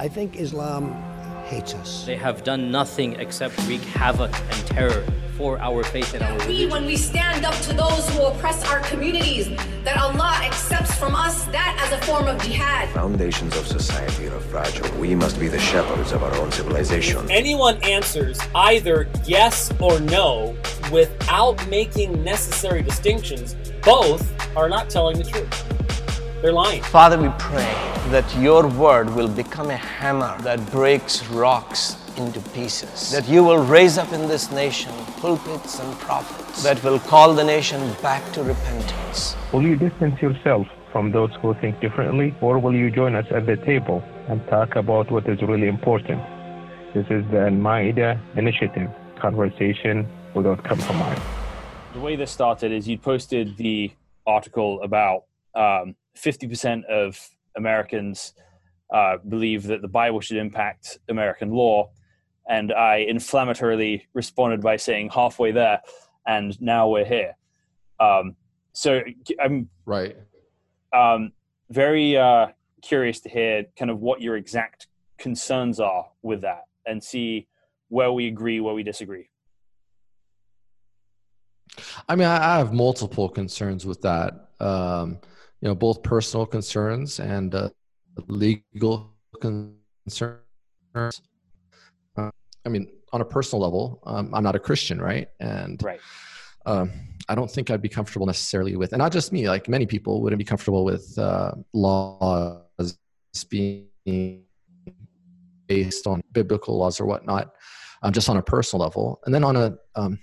I think Islam hates us. They have done nothing except wreak havoc and terror for our faith and our religion. We, religion. when we stand up to those who oppress our communities, that Allah accepts from us that as a form of jihad. Foundations of society are fragile. We must be the shepherds of our own civilization. anyone answers either yes or no without making necessary distinctions, both are not telling the truth. They're lying. Father, we pray that your word will become a hammer that breaks rocks into pieces. That you will raise up in this nation pulpits and prophets that will call the nation back to repentance. Will you distance yourself from those who think differently, or will you join us at the table and talk about what is really important? This is the Al Maida Initiative conversation without compromise. the way this started is you posted the article about um, 50% of Americans uh, believe that the Bible should impact American law. And I inflammatorily responded by saying halfway there, and now we're here. Um, so I'm Right. um, very uh, curious to hear kind of what your exact concerns are with that and see where we agree, where we disagree. I mean, I I have multiple concerns with that. Um, you know, both personal concerns and uh, legal concerns. Uh, I mean, on a personal level, um, I'm not a Christian, right? And Right. um, I don't think I'd be comfortable necessarily with, and not just me, like many people wouldn't be comfortable with uh, laws being based on biblical laws or whatnot, um, just on a personal level. And then on a um,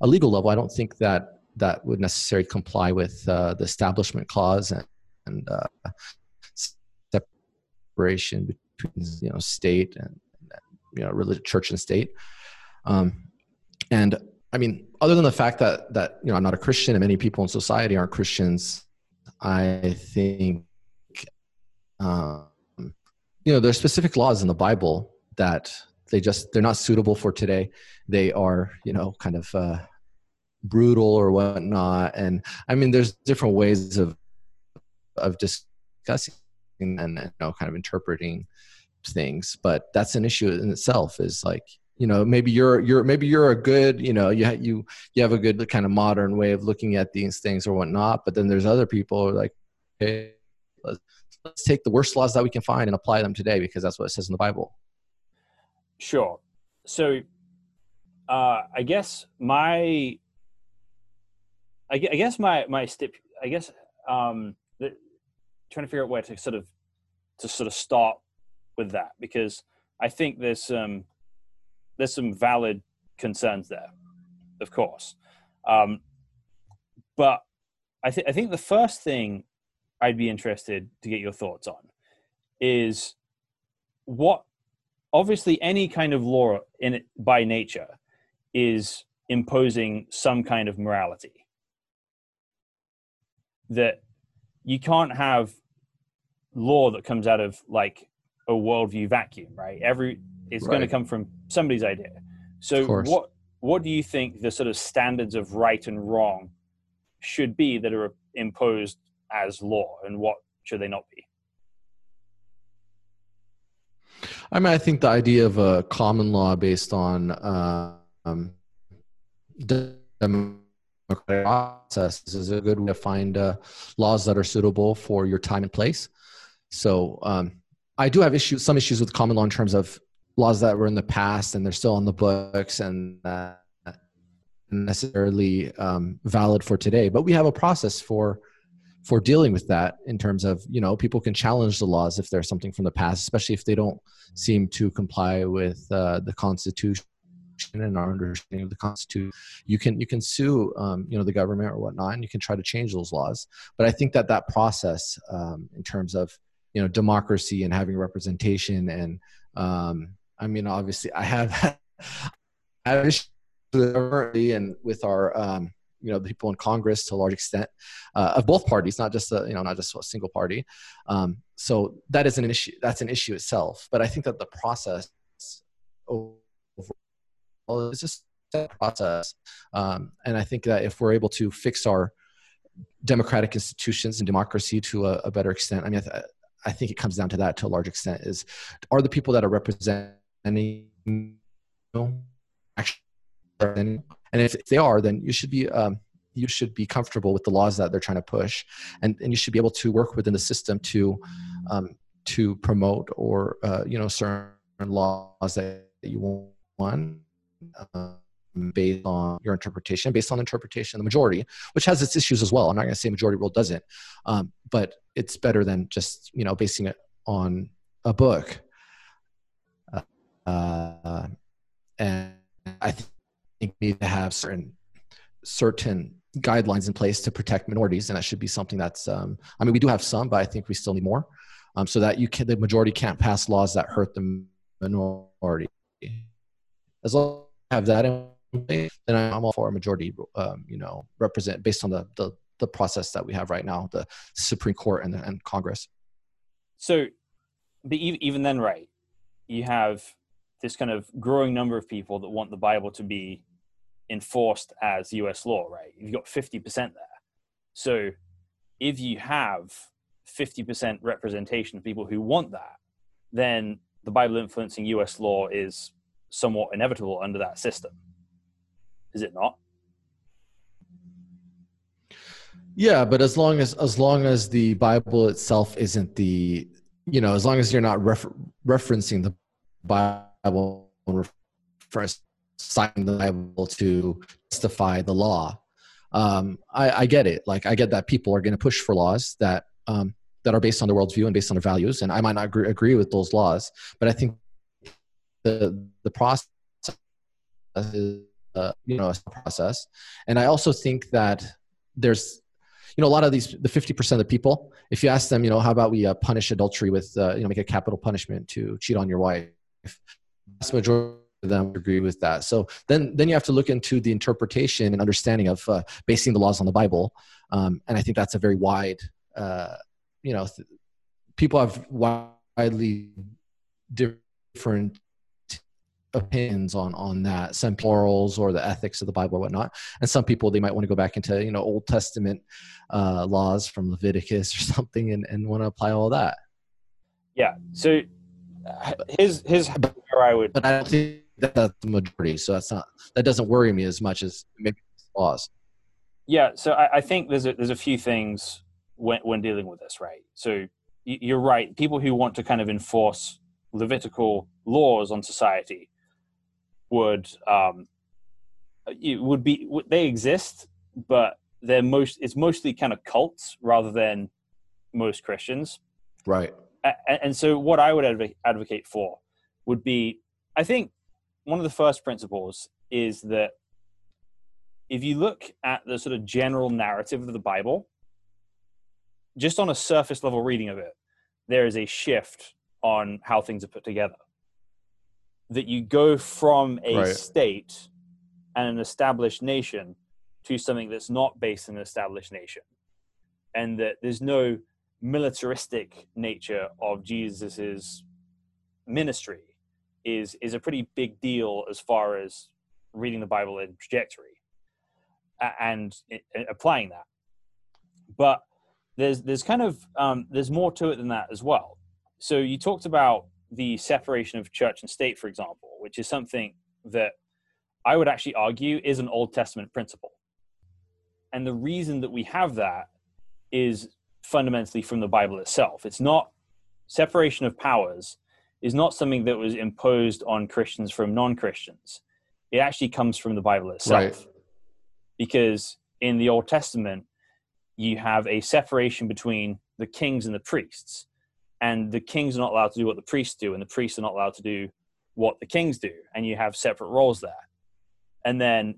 a legal level, I don't think that that would necessarily comply with uh, the establishment clause and, and uh, separation between you know state and you know religion, church and state. Um, and I mean, other than the fact that that you know I'm not a Christian and many people in society aren't Christians, I think um, you know there's specific laws in the Bible that they just they're not suitable for today. They are you know kind of uh, brutal or whatnot, and I mean there's different ways of of discussing and you know kind of interpreting things, but that's an issue in itself. Is like you know maybe you're you're maybe you're a good you know you ha- you you have a good kind of modern way of looking at these things or whatnot, but then there's other people who are like hey let's, let's take the worst laws that we can find and apply them today because that's what it says in the Bible. Sure. So, uh, I guess my, I, I guess my my stip, I guess um, the, trying to figure out where to sort of to sort of start with that because I think there's some there's some valid concerns there, of course, um, but I think I think the first thing I'd be interested to get your thoughts on is what obviously any kind of law in it by nature is imposing some kind of morality that you can't have law that comes out of like a worldview vacuum right? Every it's going to come from somebody's idea. So what what do you think the sort of standards of right and wrong should be that are imposed as law and what should they not be? I mean, I think the idea of a common law based on um, democratic process is a good way to find uh, laws that are suitable for your time and place. So um, I do have issues, some issues with common law in terms of laws that were in the past and they're still on the books and uh, necessarily um, valid for today. But we have a process for for dealing with that in terms of you know people can challenge the laws if there's something from the past, especially if they don't seem to comply with uh, the Constitution and our understanding of the Constitution. You can you can sue um, you know the government or whatnot, and you can try to change those laws. But I think that that process um, in terms of you know democracy and having representation and um, I mean obviously I have I have with and with our um, you know the people in Congress to a large extent uh, of both parties, not just a, you know not just a single party. Um, so that is an issue. That's an issue itself. But I think that the process is just a process, um, and I think that if we're able to fix our democratic institutions and democracy to a, a better extent, I mean, I, th- I think it comes down to that to a large extent is are the people that are representing you actually and if they are then you should be um, you should be comfortable with the laws that they're trying to push and, and you should be able to work within the system to um, to promote or uh, you know certain laws that you want um, based on your interpretation based on interpretation of the majority which has its issues as well i'm not going to say majority rule doesn't um, but it's better than just you know basing it on a book uh, and i think we need to have certain certain guidelines in place to protect minorities, and that should be something that's. Um, I mean, we do have some, but I think we still need more, um, so that you can the majority can't pass laws that hurt the minority. As long have that in place, then I'm all for a majority. Um, you know, represent based on the, the the process that we have right now, the Supreme Court and, and Congress. So, but even then, right? You have this kind of growing number of people that want the Bible to be enforced as US law, right? You've got 50% there. So if you have 50% representation of people who want that, then the Bible influencing US law is somewhat inevitable under that system. Is it not? Yeah, but as long as as long as the Bible itself isn't the you know, as long as you're not refer- referencing the Bible sign the Bible to justify the law. Um, I, I, get it. Like I get that people are going to push for laws that um, that are based on their worldview and based on their values, and I might not agree, agree with those laws, but I think the the process is uh, you know a process, and I also think that there's you know a lot of these the 50% of the people if you ask them you know how about we uh, punish adultery with uh, you know make a capital punishment to cheat on your wife vast majority of them agree with that. So then, then you have to look into the interpretation and understanding of uh, basing the laws on the Bible. Um, and I think that's a very wide, uh, you know, th- people have widely different opinions on on that some morals or the ethics of the bible or whatnot and some people they might want to go back into you know old testament uh, laws from leviticus or something and, and want to apply all that yeah so his his where i would but i don't think that's the majority. So that's not that doesn't worry me as much as maybe laws. Yeah, so I, I, think there's a, there's a few things when when dealing with this, right? So you're right. People who want to kind of enforce Levitical laws on society would um, it would be they exist, but they're most it's mostly kind of cults rather than most Christians, right? And, and so what I would advocate for would be, I think one of the first principles is that if you look at the sort of general narrative of the Bible, just on a surface level reading of it, there is a shift on how things are put together. That you go from a right. state and an established nation to something that's not based in an established nation. And that there's no militaristic nature of Jesus's ministry is is a pretty big deal as far as reading the Bible in trajectory and, and applying that. But there's there's kind of um, there's more to it than that as well. So you talked about the separation of church and state, for example, which is something that I would actually argue is an Old Testament principle. And the reason that we have that is fundamentally from the Bible itself. It's not separation of powers is not something that was imposed on Christians from non Christians. It actually comes from the Bible itself. Right. Because in the Old Testament, you have a separation between the kings and the priests. And the kings are not allowed to do what the priests do, and the priests are not allowed to do what the kings do. And you have separate roles there. And then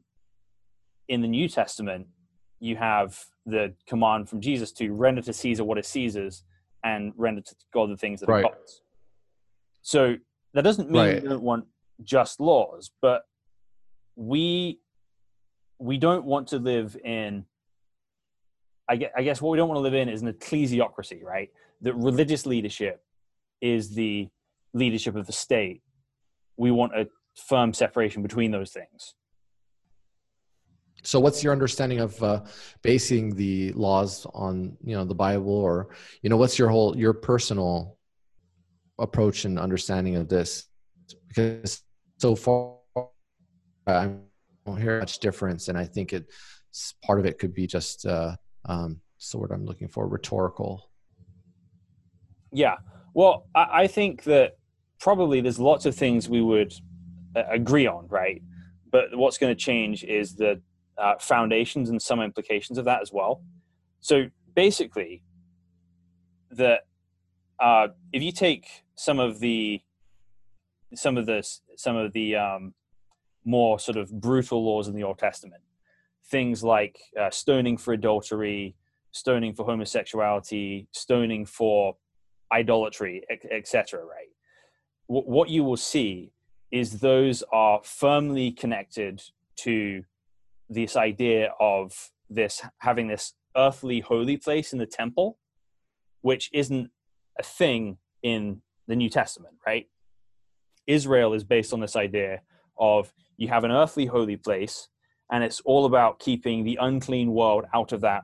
in the New Testament, you have the command from Jesus to render to Caesar what is Caesar's and render to God the things that right. are God's. So that doesn't mean right. we don't want just laws, but we we don't want to live in. I guess, what we don't want to live in is an ecclesiocracy, right? That religious leadership is the leadership of the state. We want a firm separation between those things. so what's your understanding of uh, basing the laws on you know the bible or you know what's your whole your personal approach and understanding of this because so far i don't hear much difference and i think it part of it could be just uh um word i'm looking for rhetorical. Yeah. Well i, I think that probably there's lots of things we would uh, agree on right? But what's going to change is the uh, foundations and some implications of that as well. So basically, the uh, if you take some of the some of the some of the um, more sort of brutal laws in the Old Testament, things like uh, stoning for adultery, stoning for homosexuality, stoning for idolatry, etc. Right? W- what you will see is those are firmly connected to this idea of this having this earthly holy place in the temple, which isn't a thing in the New Testament, right? Israel is based on this idea of you have an earthly holy place, and it's all about keeping the unclean world out of that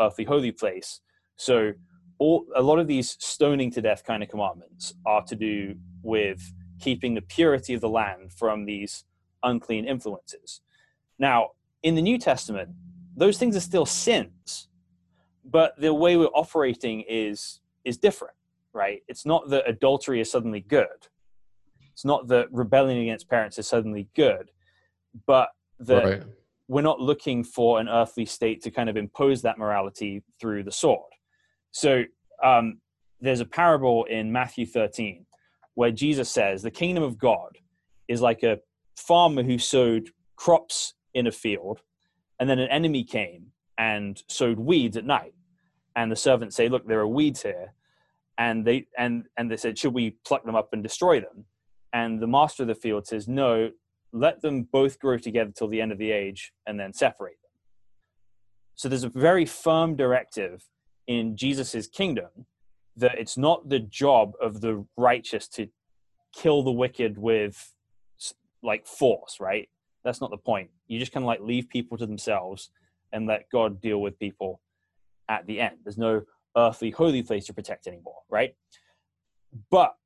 earthly holy place. So, all, a lot of these stoning to death kind of commandments are to do with keeping the purity of the land from these unclean influences. Now, in the New Testament, those things are still sins, but the way we're operating is is different, right? It's not that adultery is suddenly good. It's not that rebelling against parents is suddenly good, but that right. we're not looking for an earthly state to kind of impose that morality through the sword. So um, there's a parable in Matthew 13 where Jesus says the kingdom of God is like a farmer who sowed crops in a field, and then an enemy came and sowed weeds at night. And the servants say, "Look, there are weeds here," and they and and they said, "Should we pluck them up and destroy them?" And the master of the field says, "No, let them both grow together till the end of the age, and then separate them." So there's a very firm directive in Jesus's kingdom that it's not the job of the righteous to kill the wicked with like force, right? That's not the point. You just kind of like leave people to themselves and let God deal with people at the end. There's no earthly holy place to protect anymore, right? But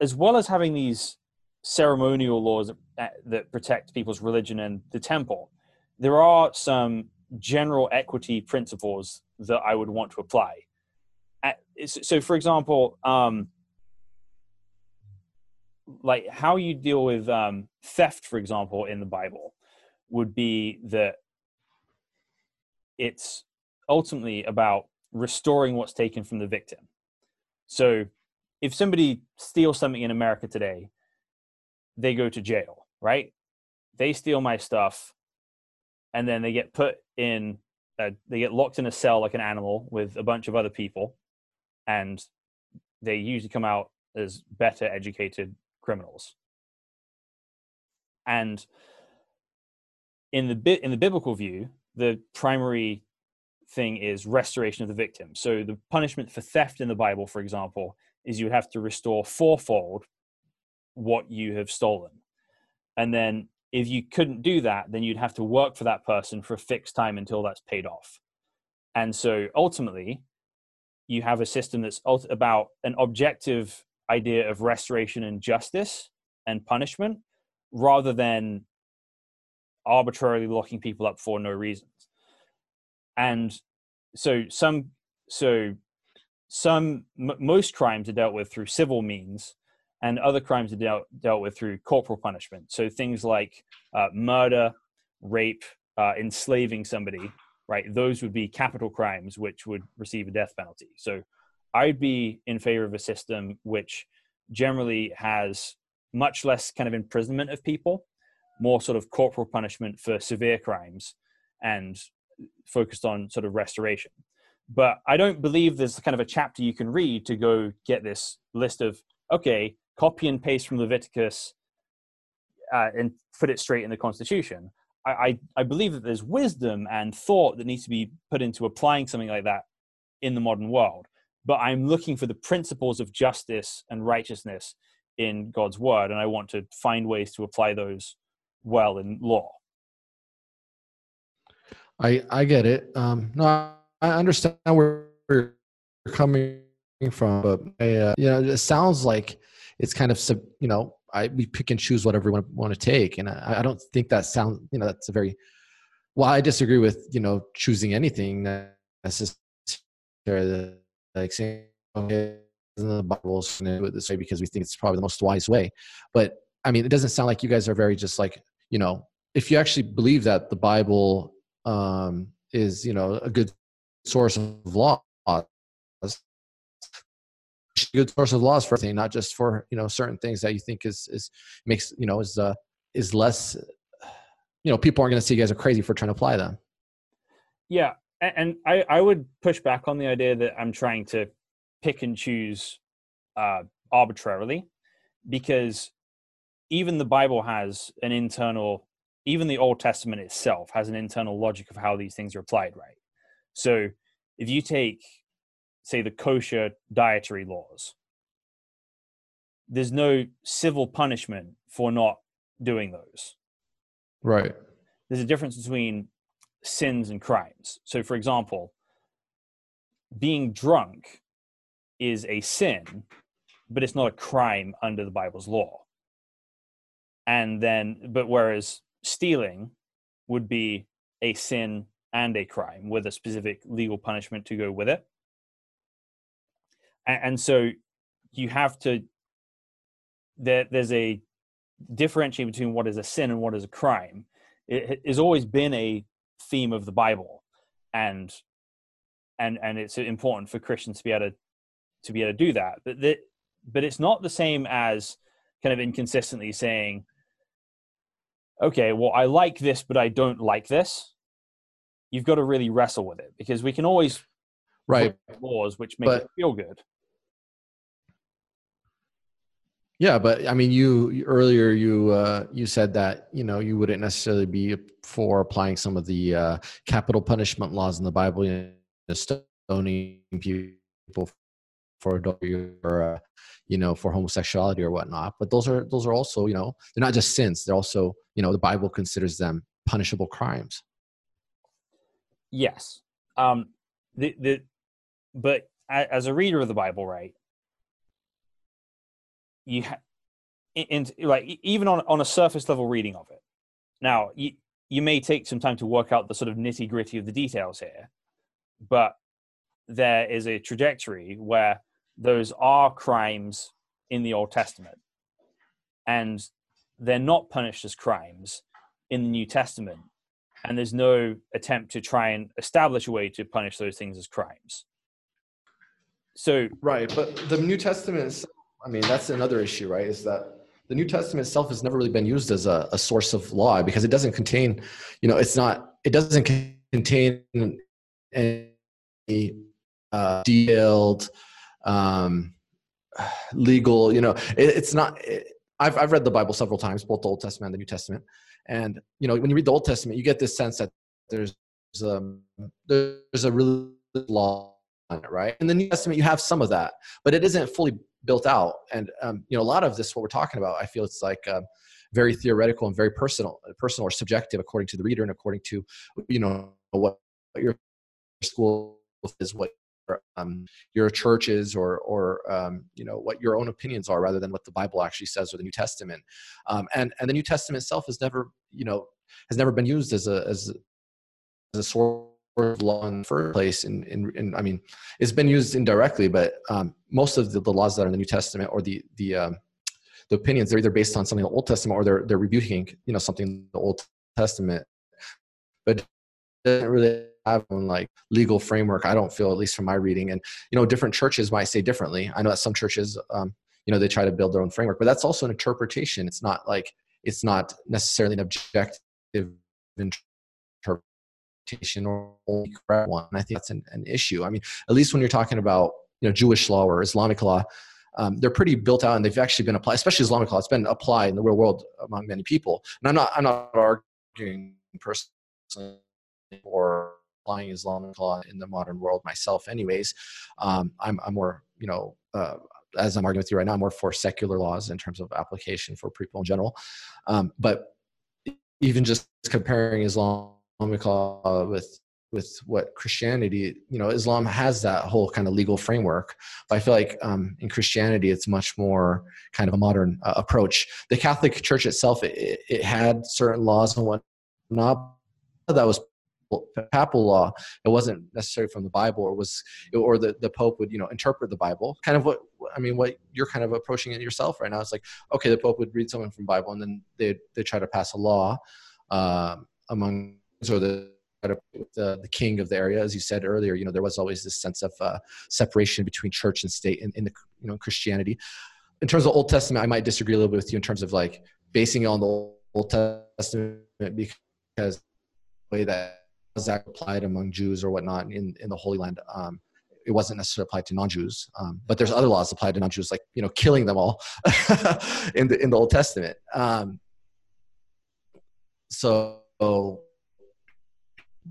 as well as having these ceremonial laws that, that protect people's religion and the temple, there are some general equity principles that I would want to apply. So, for example, um, like how you deal with um, theft, for example, in the Bible, would be that it's ultimately about restoring what's taken from the victim. So if somebody steals something in America today, they go to jail, right? They steal my stuff and then they get put in, a, they get locked in a cell like an animal with a bunch of other people. And they usually come out as better educated criminals. And in the bit in the biblical view, the primary thing is restoration of the victim. So the punishment for theft in the Bible, for example, is you have to restore fourfold what you have stolen. And then if you couldn't do that, then you'd have to work for that person for a fixed time until that's paid off. And so ultimately, you have a system that's about an objective idea of restoration and justice and punishment rather than arbitrarily locking people up for no reasons and so some so some m- most crimes are dealt with through civil means and other crimes are dealt, dealt with through corporal punishment. So things like uh, murder rape uh, enslaving somebody right? Those would be capital crimes which would receive a death penalty. So I'd be in favor of a system which generally has much less kind of imprisonment of people, more sort of corporal punishment for severe crimes, and focused on sort of restoration. But I don't believe there's kind of a chapter you can read to go get this list of, okay, copy and paste from Leviticus uh, and put it straight in the Constitution. I, I, I believe that there's wisdom and thought that needs to be put into applying something like that in the modern world but I'm looking for the principles of justice and righteousness in God's word, and I want to find ways to apply those well in law. I I get it. Um, no, I, I understand where you're coming from, but uh, you know, it sounds like it's kind of you know, I we pick and choose whatever we want, to take, and I, I don't think that sounds you know that's a very well. I disagree with you know choosing anything necessarily like saying okay in the Bible do it this way because we think it's probably the most wise way, but I mean it doesn't sound like you guys are very just like you know if you actually believe that the Bible um, is you know a good source of law good source of laws for everything, not just for you know certain things that you think is is makes you know is uh is less. You know, people aren't going to see you guys are crazy for trying to apply them. Yeah, and I I would push back on the idea that I'm trying to pick and choose uh, arbitrarily, because even the Bible has an internal, even the Old Testament itself has an internal logic of how these things are applied, right? So if you take say the kosher dietary laws. There's no civil punishment for not doing those. Right. There's a difference between sins and crimes. So for example being drunk is a sin but it's not a crime under the bible's law. And then but whereas stealing would be a sin and a crime with a specific legal punishment to go with it and, and so you have to there, there's a differentiating between what is a sin and what is a crime. It has always been a theme of the bible and and and it's important for christians to be able to to be able to do that. But that but it's not the same as kind of inconsistently saying okay well i like this but i don't like this. You've got to really wrestle with it because we can always right. laws which make but, it feel good yeah, but I mean, you earlier you uh, you said that you know you wouldn't necessarily be for applying some of the uh, capital punishment laws in the Bible, you know, stoning people for adultery or uh, you know for homosexuality or whatnot. But those are those are also you know they're not just sins; they're also you know the Bible considers them punishable crimes. Yes, um, the the but as a reader of the Bible, right? You ha- in, in like even on on a surface level reading of it. Now you you may take some time to work out the sort of nitty gritty of the details here, but there is a trajectory where those are crimes in the Old Testament, and they're not punished as crimes in the New Testament, and there's no attempt to try and establish a way to punish those things as crimes. So right, but the New Testament I mean, that's another issue, right? Is that the New Testament itself has never really been used as a, a source of law because it doesn't contain, you know, it's not, it doesn't contain any uh, detailed um, legal, you know, it, it's not, it, I've, I've read the Bible several times, both the Old Testament and the New Testament. And, you know, when you read the Old Testament, you get this sense that there's, um, there's a really law on it, right? In the New Testament, you have some of that, but it isn't fully built out. And um, you know, a lot of this, what we're talking about, I feel it's like uh, very theoretical and very personal, personal or subjective, according to the reader and according to you know what, what your school is, what um, your church is, or or um, you know what your own opinions are, rather than what the Bible actually says or the New Testament. Um, and and the New Testament itself has never you know has never been used as a as a, as a source law in the first place in, i mean it's been used indirectly but um, most of the, the, laws that are in the new testament or the the um, the opinions they're either based on something in the old testament or they're they're rebuking you know something in the old testament. But it doesn't really have one like legal framework i don't feel at least from my reading. And you know different churches might say differently. I know that some churches um, you know they try to build their own framework but that's also an interpretation. It's not like it's not necessarily an objective interpretation or only correct one. I think that's an, an, issue. I mean, at least when you're talking about you know Jewish law or Islamic law, um, they're pretty built out and they've actually been applied, especially Islamic law. It's been applied in the real world among many people. And I'm not I'm not arguing personally or applying Islamic law in the modern world myself. Anyways, um, I'm I'm more you know. Uh, as I'm arguing with you right now, I'm more for secular laws in terms of application for people in general. Um, but even just comparing Islam Islamic law with with what Christianity, you know, Islam has that whole kind of legal framework. But I feel like um, in Christianity, it's much more kind of a modern uh, approach. The Catholic Church itself, it, it had certain laws and whatnot that was papal law. It wasn't necessarily from the Bible, or was, or the, the Pope would, you know, interpret the Bible. Kind of what I mean, what you're kind of approaching it yourself right now. It's like, okay, the Pope would read something from Bible, and then they they try to pass a law um, among or the the, the king of the area, as you said earlier, you know, there was always this sense of uh, separation between church and state in, in the, you know, Christianity. In terms of Old Testament, I might disagree a little bit with you in terms of like basing it on the Old Testament because the way that that applied among Jews or whatnot in, in the Holy Land, um, it wasn't necessarily applied to non-Jews. Um, but there's other laws applied to non-Jews, like, you know, killing them all in the, in the Old Testament. Um, so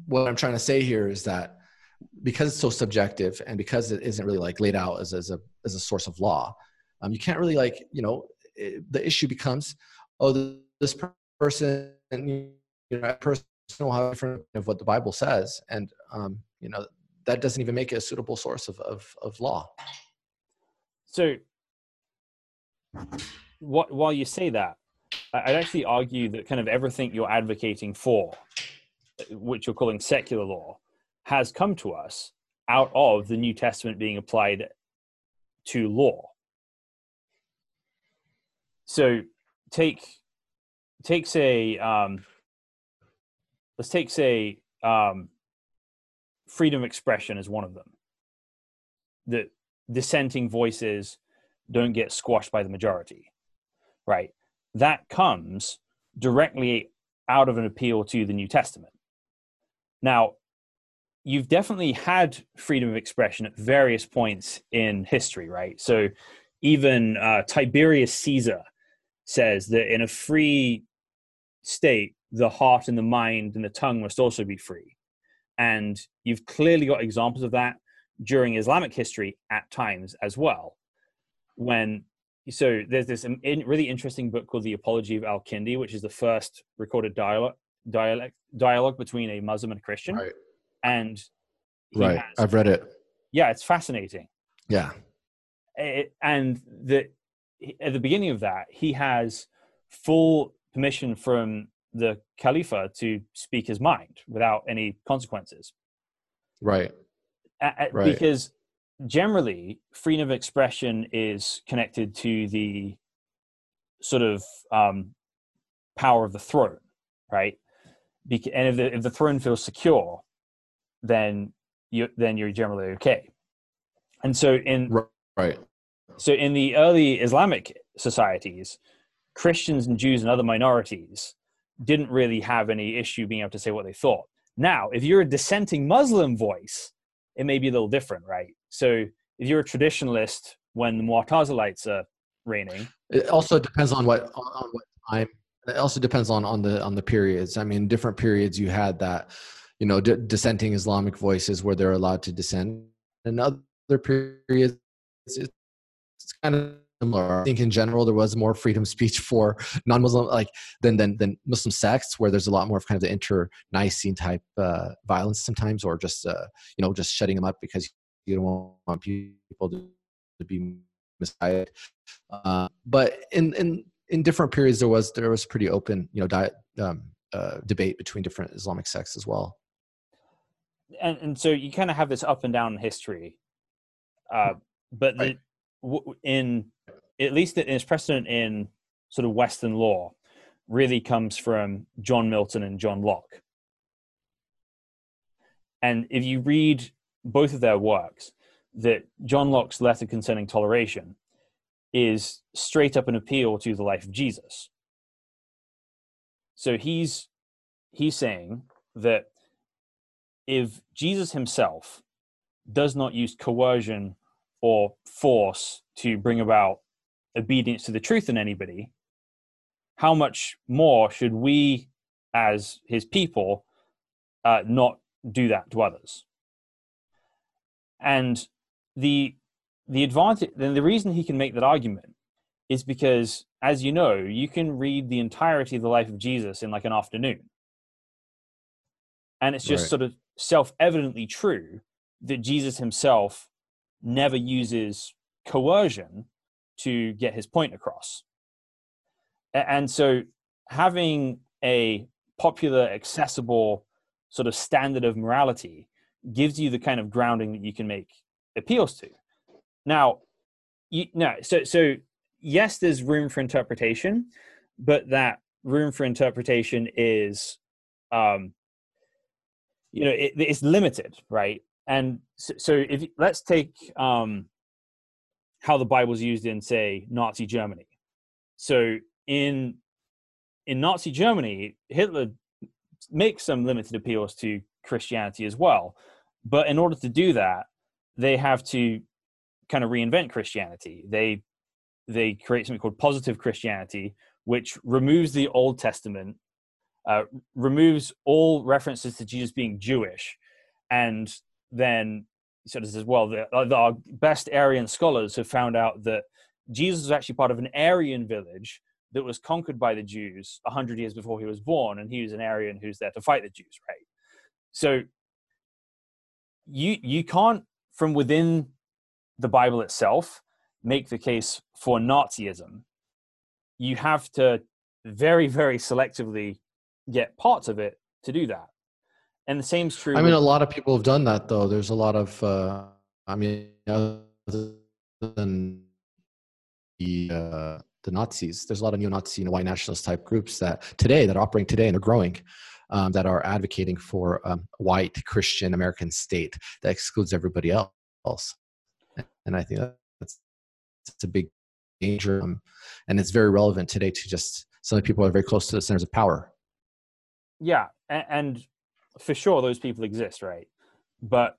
what I'm trying to say here is that because it's so subjective and because it isn't really like laid out as, as a as a source of law, um, you can't really like you know it, the issue becomes oh this person you know person will have different of what the Bible says and um, you know that doesn't even make it a suitable source of of, of law. So, what while you say that, I'd actually argue that kind of everything you're advocating for which you're calling secular law, has come to us out of the New Testament being applied to law. So take take say um, let's take say um, freedom of expression as one of them. That dissenting voices don't get squashed by the majority, right? That comes directly out of an appeal to the New Testament. Now, you've definitely had freedom of expression at various points in history, right? So even uh, Tiberius Caesar says that in a free state, the heart and the mind and the tongue must also be free. And you've clearly got examples of that during Islamic history at times as well. When so there's this really interesting book called The Apology of Al Kindi, which is the first recorded dialogue dialect dialogue between a Muslim and a Christian. Right. And right, has, I've read it. Yeah, it's fascinating. Yeah, it, and the at the beginning of that, he has full permission from the Khalifa to speak his mind without any consequences. Right. right. Because generally, freedom of expression is connected to the sort of um, power of the throne, right? And if the, if the throne feels secure, then you then you're generally okay. And so in right, so in the early Islamic societies, Christians and Jews and other minorities didn't really have any issue being able to say what they thought. Now, if you're a dissenting Muslim voice, it may be a little different, right? So if you're a traditionalist when the Mu'tazilites are reigning, it also depends on what on what time it also depends on on the on the periods. I mean different periods you had that you know d- dissenting islamic voices where they're allowed to dissent. And other periods it's, it's kind of similar. I think in general there was more freedom of speech for non-muslim like than than than muslim sects where there's a lot more of kind of the inter-nicene type uh, violence sometimes or just uh, you know just shutting them up because you don't want people to, to be misguided uh, but in in in different periods there was there was pretty open you know diet um, uh, debate between different Islamic sects as well. And and so you kind of have this up and down history, uh, but right. the, in at least in its precedent in sort of Western law really comes from John Milton and John Locke. And if you read both of their works, that John Locke's letter concerning toleration is straight up an appeal to the life of Jesus. So he's he's saying that if Jesus himself does not use coercion or force to bring about obedience to the truth in anybody, how much more should we, as his people, uh, not do that to others? And the the advantage then the reason he can make that argument is because as you know you can read the entirety of the life of jesus in like an afternoon. And it's just Right. sort of self-evidently true that jesus himself never uses coercion to get his point across. And so having a popular accessible sort of standard of morality gives you the kind of grounding that you can make appeals to now you no so so yes there's room for interpretation but that room for interpretation is um you know it, it's limited right? And so, so if let's take um how the bible's used in say nazi germany. So in in nazi germany hitler makes some limited appeals to christianity as well but in order to do that they have to kind of reinvent christianity. They they create something called positive christianity which removes the old testament uh, removes all references to jesus being jewish and then sort of says well the, uh, the our best aryan scholars have found out that jesus was actually part of an aryan village that was conquered by the jews 100 years before he was born and he was an aryan who's there to fight the jews right? So you you can't from within the bible itself make the case for nazism you have to very very selectively get parts of it to do that and the same's true I mean, a lot of people have done that, though. There's a lot of, uh, I mean, other than the uh, the Nazis, there's a lot of neo-Nazi and white nationalist type groups that today that are operating today and are growing, um, that are advocating for um, white Christian American state that excludes everybody else. And I think that's a big danger, um, and it's very relevant today to just some people are very close to the centers of power. yeah and, and for sure those people exist right but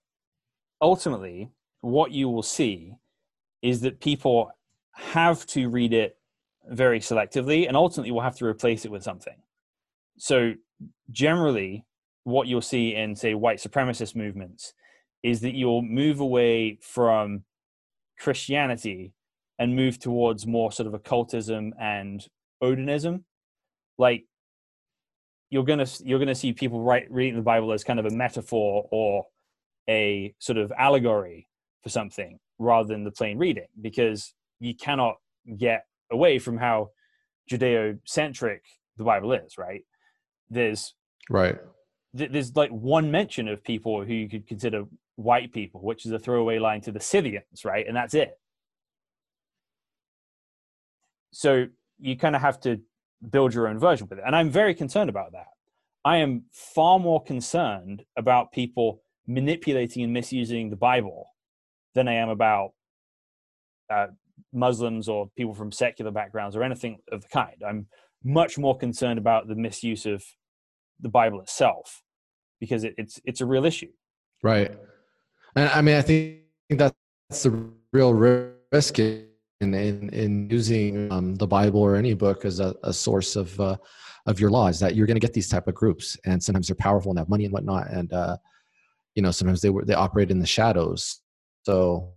ultimately what you will see is that people have to read it very selectively and ultimately will have to replace it with something so generally what you'll see in say white supremacist movements is that you'll move away from christianity and move towards more sort of occultism and odinism like you're gonna you're gonna see people write reading the bible as kind of a metaphor or a sort of allegory for something rather than the plain reading because you cannot get away from how judeo-centric the bible is right there's Right. th- there's like one mention of people who you could consider white people, which is a throwaway line to the Scythians, right? And that's it. So you kind of have to build your own version with it. And I'm very concerned about that. I am far more concerned about people manipulating and misusing the Bible than I am about uh, Muslims or people from secular backgrounds or anything of the kind. I'm much more concerned about the misuse of the Bible itself because it, it's it's a real issue. Right. And I mean, I think that's the real risk in in, in using um, the Bible or any book as a, a source of uh, of your laws. that you're going to get these type of groups, and sometimes they're powerful and have money and whatnot, and uh, you know sometimes they were they operate in the shadows. So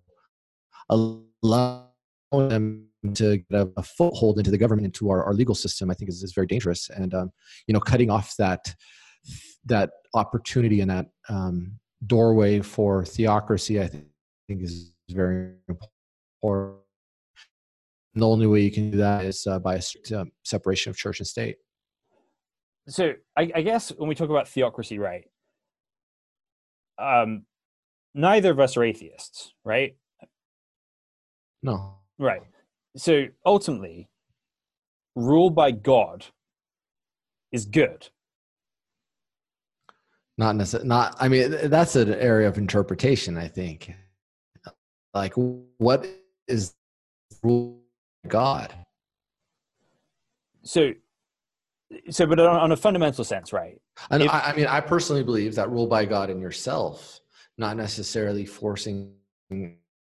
allow them to get a, a foothold into the government, into our, our legal system, I think is, is very dangerous. And um, you know, cutting off that that opportunity and that um, doorway for theocracy, I think, think is very important. And the only way you can do that is uh, by a um, separation of church and state. So I, I guess when we talk about theocracy, right? Um, neither of us are atheists, right? No. Right. So ultimately, rule by God is good. Not necessarily. Not. I mean, that's an area of interpretation. I think. Like, what is rule God? So, so, but on, on a fundamental sense, right? And If- I, I mean, I personally believe that rule by God in yourself, not necessarily forcing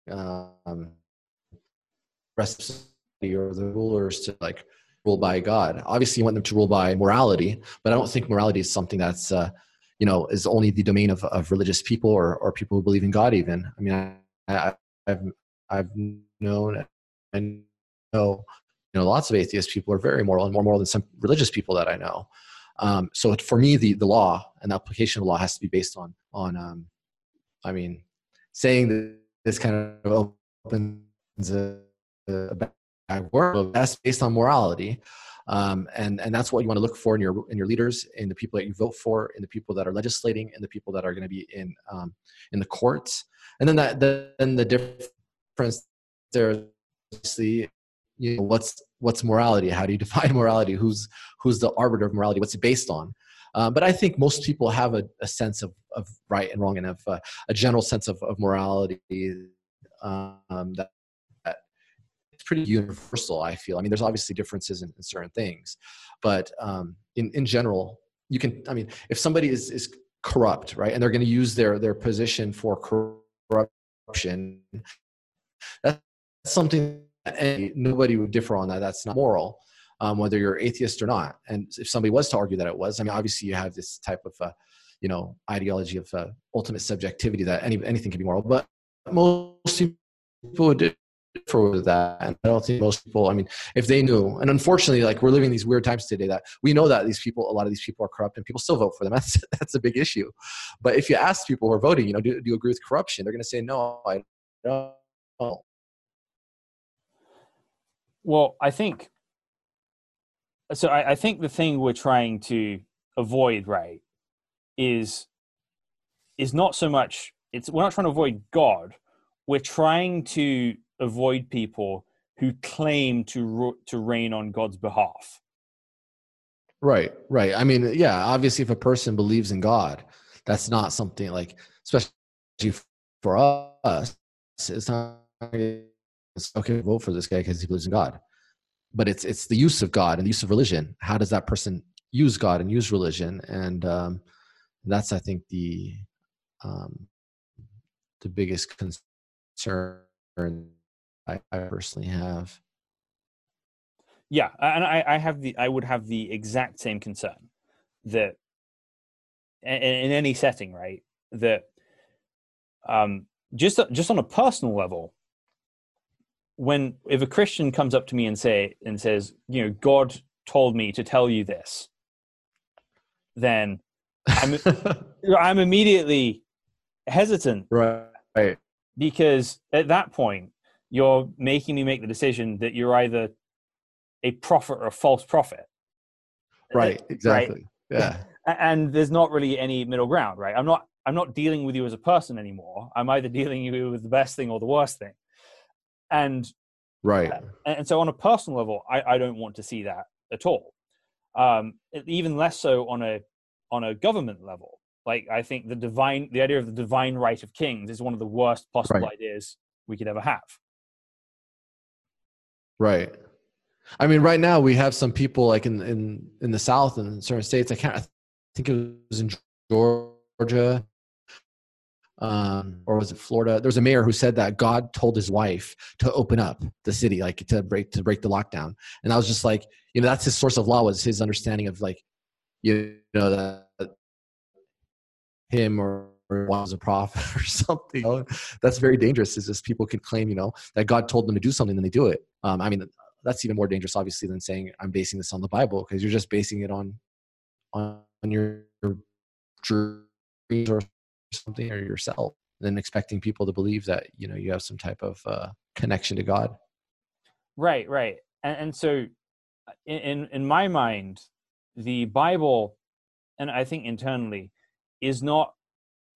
um, rest or the rulers to like rule by God. Obviously, you want them to rule by morality, but I don't think morality is something that's uh, you know is only the domain of, of religious people or or people who believe in God. Even I mean, I, I've I've known and know you know lots of atheist people are very moral and more moral than some religious people that I know. Um, so for me, the the law and the application of law has to be based on on um, I mean, saying that this kind of opens a, a bad world that's based on morality. Um, and and that's what you want to look for in your in your leaders, in the people that you vote for, in the people that are legislating, in the people that are going to be in um, in the courts, and then that then the difference there obviously you know what's what's morality? How do you define morality? Who's who's the arbiter of morality? What's it based on? Um, but i think most people have a, a sense of, of right and wrong and have a, a general sense of, of morality um, that it's pretty universal i feel i mean there's obviously differences in, in certain things but um, in, in general you can i mean if somebody is, is corrupt right and they're going to use their their position for corruption that's something and nobody would differ on that. That's not moral, um, whether you're atheist or not. And if somebody was to argue that it was, I mean, obviously you have this type of, uh, you know, ideology of uh, ultimate subjectivity that any, anything can be moral. But most people would differ with that, and I don't think most people. I mean, if they knew, and unfortunately, like we're living these weird times today, that we know that these people, a lot of these people are corrupt, and people still vote for them. That's that's a big issue. But if you ask people who are voting, you know, do, do you agree with corruption? They're going to say no. I don't. Well, I think so. I, I, think the thing we're trying to avoid, right, is is not so much. It's we're not trying to avoid God. We're trying to avoid people who claim to to reign on God's behalf. Right, right. I mean, yeah. Obviously, if a person believes in God, that's not something like, especially for us, it's not it's okay to vote for this guy because he believes in God. But it's it's the use of God and the use of religion. How does that person use God and use religion? And um, that's I think the um, the biggest concern I, I personally have. Yeah, and I, I have the I would have the exact same concern that in, in any setting, right? That um, just just on a personal level, when if a Christian comes up to me and say and says, you know, God told me to tell you this, then I'm I'm immediately hesitant, right? Because at that point, you're making me make the decision that you're either a prophet or a false prophet. Right. Exactly. Right? Yeah. and there's not really any middle ground, right? I'm not I'm not dealing with you as a person anymore. I'm either dealing you with the best thing or the worst thing and right and, so on a personal level I, I don't want to see that at all um, even less so on a on a government level like i think the divine the idea of the divine right of kings is one of the worst possible right. ideas we could ever have right i mean right now we have some people like in in in the south and in certain states i can't i think it was in georgia um, or was it Florida? There was a mayor who said that God told his wife to open up the city, like to break to break the lockdown. And I was just like, you know, that's his source of law was his understanding of like, you know, that him or, or was a prophet or something. You know? That's very dangerous. Is just people can claim, you know, that God told them to do something and they do it. Um, I mean, that's even more dangerous, obviously, than saying I'm basing this on the Bible because you're just basing it on on your, dreams or something or yourself and expecting people to believe that you know you have some type of uh, connection to god right right and, and so in in my mind the bible and i think internally is not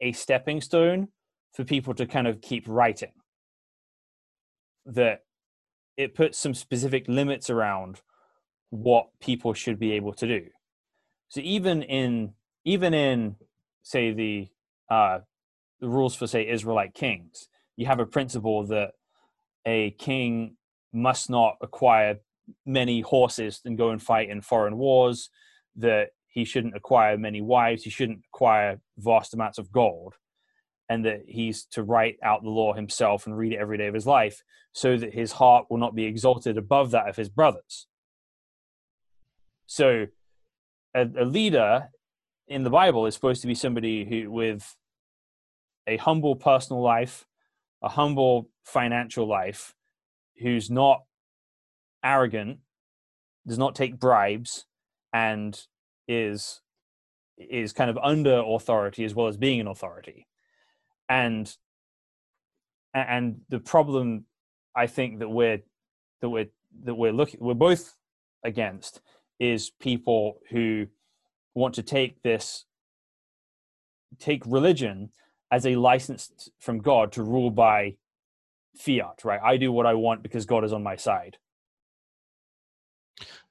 a stepping stone for people to kind of keep writing that it puts some specific limits around what people should be able to do so even in even in say the uh, the rules for say Israelite kings. You have a principle that a king must not acquire many horses and go and fight in foreign wars. That he shouldn't acquire many wives. He shouldn't acquire vast amounts of gold, and that he's to write out the law himself and read it every day of his life, so that his heart will not be exalted above that of his brothers. So, a, a leader in the Bible is supposed to be somebody who with a humble personal life, a humble financial life, who's not arrogant, does not take bribes, and is is kind of under authority as well as being an authority. And and the problem i think that we're that we're that we're looking we're both against is people who want to take this take religion as a license from god to rule by fiat right? I do what i want because god is on my side.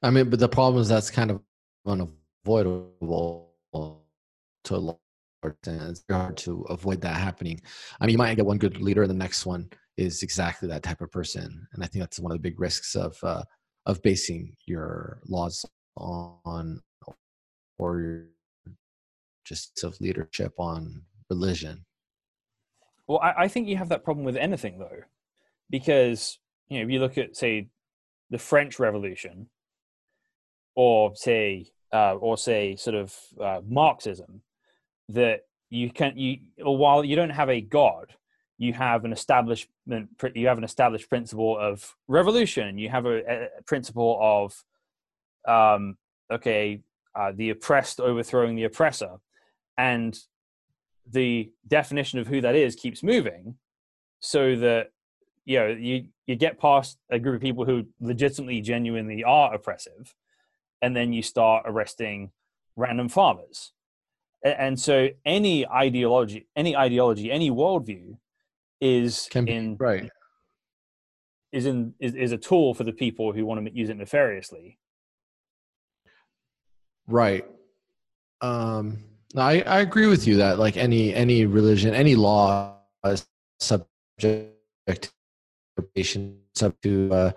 I mean, but the problem is that's kind of unavoidable to a large extent. It's hard to avoid that happening. I mean, you might get one good leader, and the next one is exactly that type of person, and I think that's one of the big risks of uh, of basing your laws on or your just of leadership on religion. Well, I, I think you have that problem with anything though, because you know if you look at say the French Revolution, or say uh, or say sort of uh, Marxism, that you can you or while you don't have a god, you have an establishment you have an established principle of revolution. You have a, a principle of um, okay, uh, the oppressed overthrowing the oppressor, and the definition of who that is keeps moving, so that you know you you get past a group of people who legitimately genuinely are oppressive and then you start arresting random farmers. And so any ideology, any ideology, any worldview is Can be, in right is in is, is a tool for the people who want to use it nefariously. Right. Um, I I agree with you that like any any religion, any law is subject to subject to uh,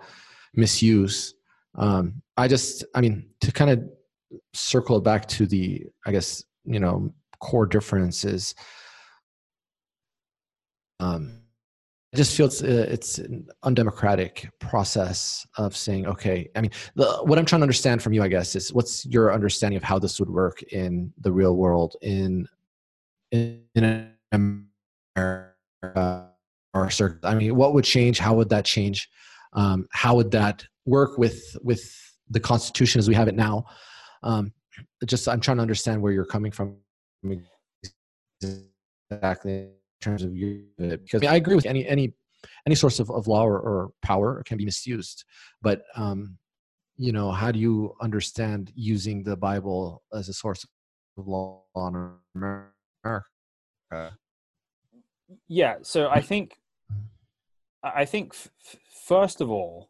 misuse. Um, I just, I mean, to kind of circle back to the, I guess, you know, core differences. Um, it just feels uh, it's an undemocratic process of saying, okay, I mean, the, what I'm trying to understand from you, I guess, is what's your understanding of how this would work in the real world in in, in America or circuit? I mean, what would change? How would that change? Um, how would that work with with the Constitution as we have it now? Um, just I'm trying to understand where you're coming from exactly in terms of you because I, mean, I, agree with any any any source of, of law or, or power can be misused, but um, you know how do you understand using the Bible as a source of law in America? Yeah, so I think I think f- first of all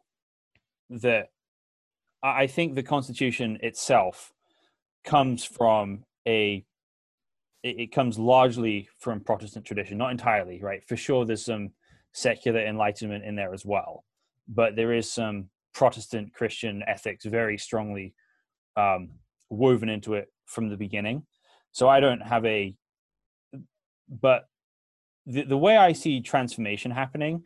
that I think the Constitution itself comes from a it, comes largely from Protestant tradition, not entirely, right? For sure, there's some secular enlightenment in there as well, but there is some Protestant Christian ethics very strongly um, woven into it from the beginning. So I don't have a, but the the way I see transformation happening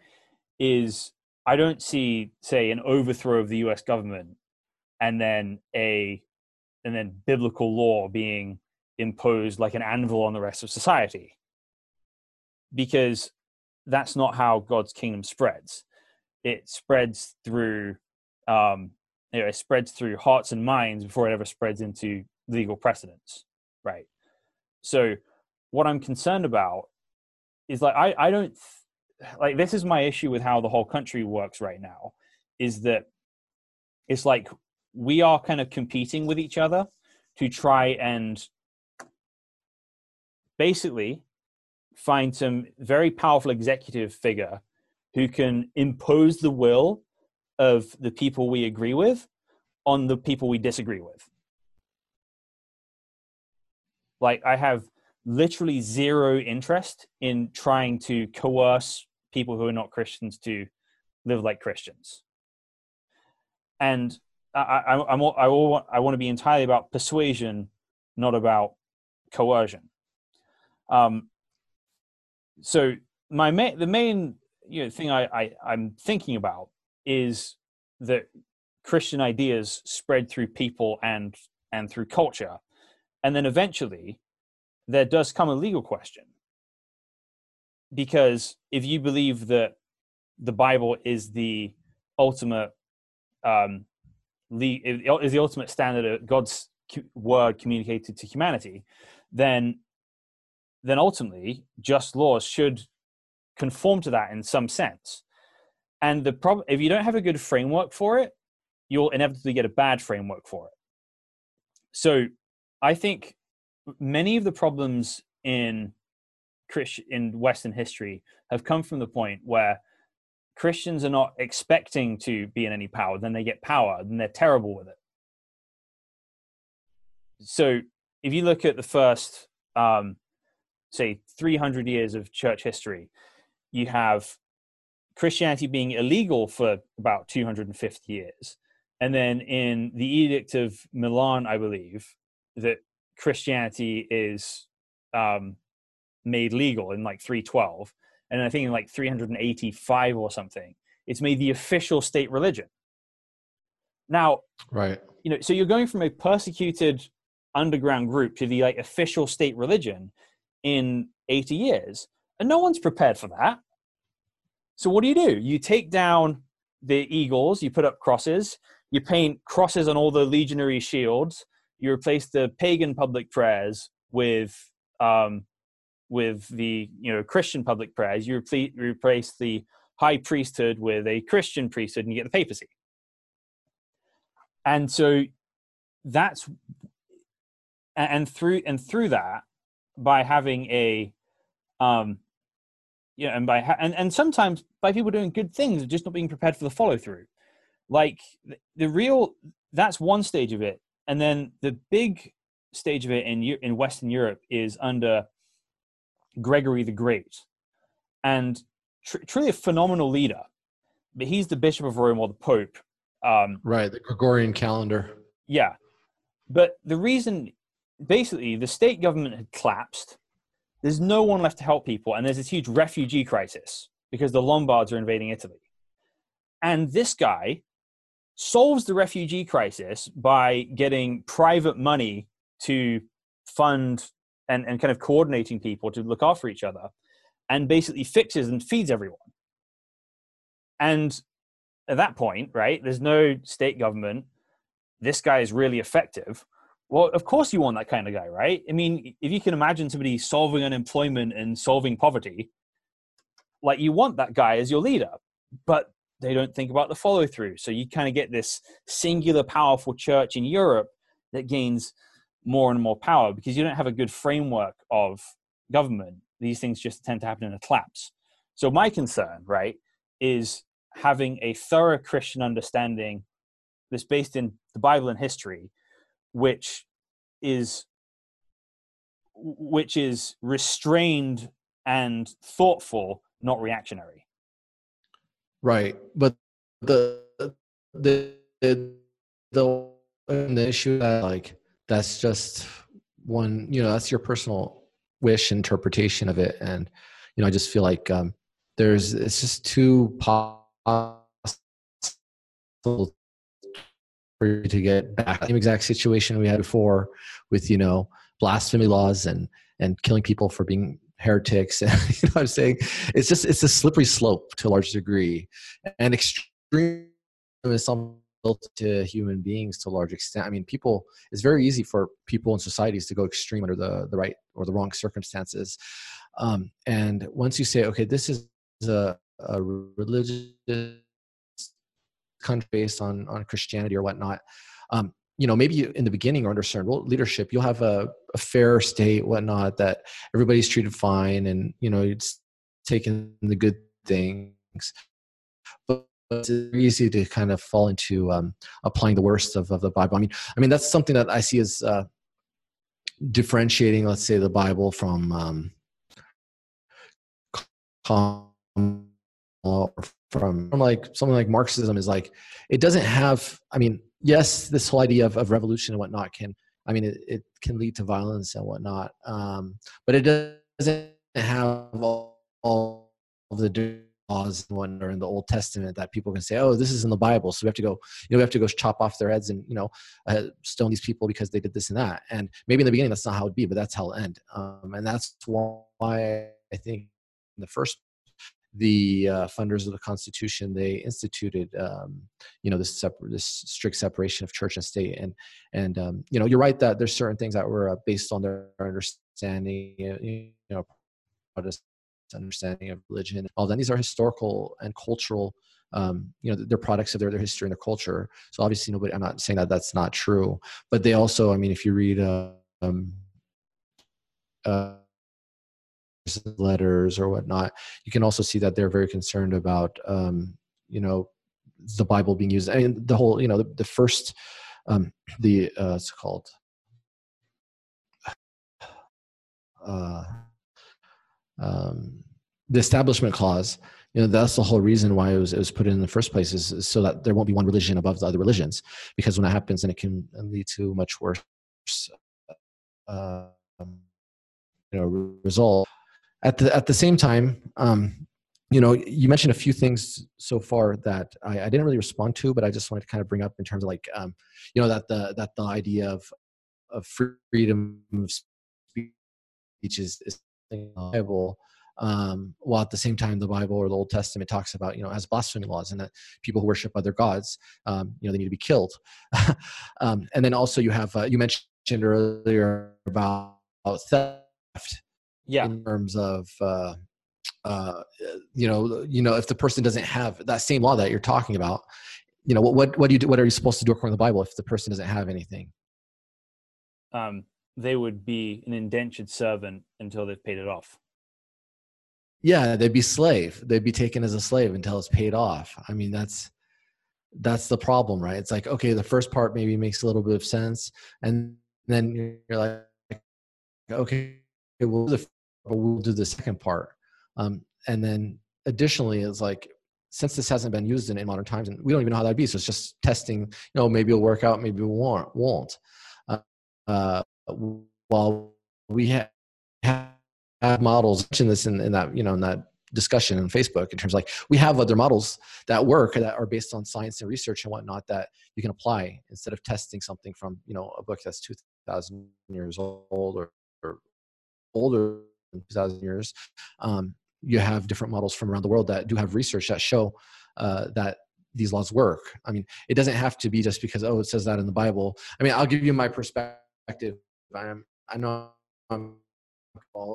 is I don't see, say, an overthrow of the U.S. government and then a and then biblical law being imposed like an anvil on the rest of society, because that's not how God's kingdom spreads. It spreads through, um, you know, it spreads through hearts and minds before it ever spreads into legal precedents, right? So, what I'm concerned about is like I I don't like this is my issue with how the whole country works right now is that it's like we are kind of competing with each other to try and basically find some very powerful executive figure who can impose the will of the people we agree with on the people we disagree with. Like, I have literally zero interest in trying to coerce people who are not Christians to live like Christians. And I, I, I'm, I, I want to be entirely about persuasion, not about coercion. Um, so my main, the main you know, thing I, I, I'm thinking about is that Christian ideas spread through people and and through culture, and then eventually there does come a legal question because if you believe that the Bible is the ultimate um, is the ultimate standard of God's word communicated to humanity, then then ultimately just laws should conform to that in some sense. And the problem, if you don't have a good framework for it, you'll inevitably get a bad framework for it. So, I think many of the problems in Christ in Western history have come from the point where Christians are not expecting to be in any power, then they get power, and they're terrible with it. So if you look at the first, um, say, 300 years of church history, you have Christianity being illegal for about 250 years. And then in the Edict of Milan, I believe, that Christianity is um, made legal in like 312 and i think in like 385 or something it's made the official state religion. Now right. you know so you're going from a persecuted underground group to the like official state religion in 80 years and no one's prepared for that. So what do you do? You take down the eagles you put up crosses you paint crosses on all the legionary shields you replace the pagan public prayers with um, with the you know Christian public prayers, you replace the high priesthood with a Christian priesthood, and you get the papacy. And so that's and through and through that by having a um you know and by ha- and, and sometimes by people doing good things just not being prepared for the follow through like the, the real that's one stage of it and then the big stage of it in in western europe is under Gregory the Great, and tr- truly a phenomenal leader. But he's the Bishop of Rome or the Pope. Um, right, the Gregorian calendar. Yeah, but the reason, basically, the state government had collapsed. There's no one left to help people, and there's this huge refugee crisis because the Lombards are invading Italy. And this guy solves the refugee crisis by getting private money to fund and, and kind of coordinating people to look after each other and basically fixes and feeds everyone. And at that point, right, there's no state government. This guy is really effective. Well, of course you want that kind of guy, right? I mean, if you can imagine somebody solving unemployment and solving poverty, like you want that guy as your leader, but they don't think about the follow through. So you kind of get this singular, powerful church in Europe that gains more and more power because you don't have a good framework of government. These things just tend to happen in a collapse. So my concern, right, is having a thorough Christian understanding that's based in the Bible and history, which is which is restrained and thoughtful, not reactionary. Right, but the the the the, issue that like that's just one you know that's your personal wish interpretation of it. And you know i just feel like um there's it's just too possible for you to get back the same exact situation we had before with you know blasphemy laws and and killing people for being heretics. And you know what i'm saying? It's just it's a slippery slope to a large degree. And extreme is something built to human beings to a large extent. I mean, people, it's very easy for people and societies to go extreme under the, the right or the wrong circumstances. Um, and once you say, okay, this is a, a religious country based on, on Christianity or whatnot, um, you know, maybe in the beginning or under certain leadership, you'll have a, a fair state, whatnot, that everybody's treated fine and, you know, it's taken the good things. But it's easy to kind of fall into um, applying the worst of, of the Bible. I mean, I mean that's something that I see as uh, differentiating, let's say, the Bible from um, from, from like something like Marxism is like it doesn't have. I mean, yes, this whole idea of, of revolution and whatnot can. I mean, it, it can lead to violence and whatnot, um, but it doesn't have all, all of the laws and whatnot in the Old Testament that people can say, oh, this is in the Bible, so we have to go, you know, we have to go chop off their heads and you know, uh, stone these people because they did this and that. And maybe in the beginning that's not how it'd be, but that's how it'll end. Um, and that's why I think in the first the uh, funders of the Constitution they instituted um, you know this separ- this strict separation of church and state and and um, you know you're right that there's certain things that were uh, based on their understanding you know understanding of religion all that these are historical and cultural um, you know they're products of their, their history and their culture. So obviously nobody i'm not saying that that's not true but they also i mean if you read uh, um, uh, letters or whatnot you can also see that they're very concerned about um, you know the bible being used I and mean, the whole you know the, the first um, the uh, it's called? Uh, um, the establishment clause you know that's the whole reason why it was, it was put in, in the first place is, is, so that there won't be one religion above the other religions. Because when that happens then it can lead to much worse uh, you know result. At the at the same time um, you know you mentioned a few things so far that I, I, didn't really respond to but i just wanted to kind of bring up in terms of like um, you know that the that the idea of of freedom of speech is, is Bible, um, while at the same time the Bible or the Old Testament talks about you know as blasphemy laws and that people who worship other gods um, you know they need to be killed, um, and then also you have uh, you mentioned earlier about theft, yeah, in terms of uh, uh, you know you know if the person doesn't have that same law that you're talking about, you know what what what do you do, what are you supposed to do according to the Bible if the person doesn't have anything? Um, they would be an indentured servant until they've paid it off. Yeah, they'd be slave. They'd be taken as a slave until it's paid off. I mean, that's that's the problem, right? It's like okay, the first part maybe makes a little bit of sense, and then you're like, okay, we'll do the, we'll do the second part, um, and then additionally, it's like since this hasn't been used in, in modern times, and we don't even know how that'd be, so it's just testing. You know, maybe it'll work out, maybe it won't. Won't. Uh, uh, while we have, have models mention this in, in that you know in that discussion on Facebook in terms like we have other models that work that are based on science and research and whatnot that you can apply instead of testing something from you know a book that's 2,000 years old or, or older than 2,000 years. Um, you have different models from around the world that do have research that show uh, that these laws work. I mean, it doesn't have to be just because oh it says that in the Bible. I mean, I'll give you my perspective I'm, I know I'm a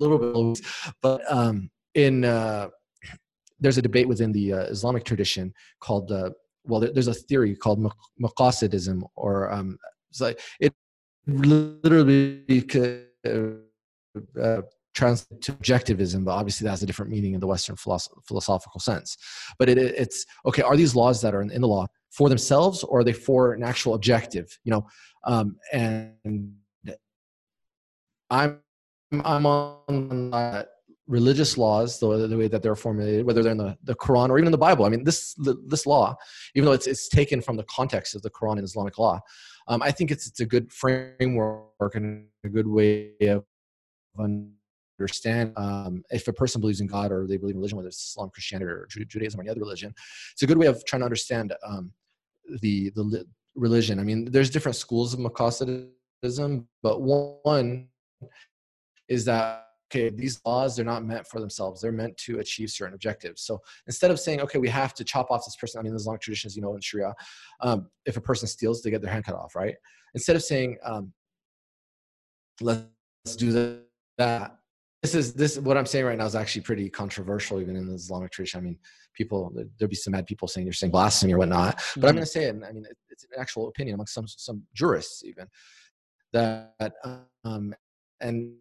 little bit, but um, in uh, there's a debate within the uh, Islamic tradition called uh, well, there's a theory called maqasidism, or um, it's like it literally uh, translates to objectivism, but obviously that has a different meaning in the Western philosoph- philosophical sense. But it, it's okay. Are these laws that are in, in, the law for themselves, or are they for an actual objective? You know, um, and I'm I'm on religious laws, the, the way that they're formulated, whether they're in the, the Quran or even in the Bible. I mean, this this law, even though it's it's taken from the context of the Quran and Islamic law, um, I think it's it's a good framework and a good way of understand um, if a person believes in God or they believe in religion, whether it's Islam, Christianity, or Judaism or any other religion. It's a good way of trying to understand um, the the religion. I mean, there's different schools of Maqasidism, but one is that okay these laws they're not meant for themselves. They're meant to achieve certain objectives. So instead of saying okay we have to chop off this person i mean there's long traditions you know in sharia um, if a person steals they get their hand cut off right? Instead of saying um, let's do that this is this what i'm saying right now is actually pretty controversial even in the islamic tradition. I mean people there'll be some mad people saying you're saying blasphemy or whatnot but mm-hmm. i'm going to say it i mean it's an actual opinion among some some jurists even that um, and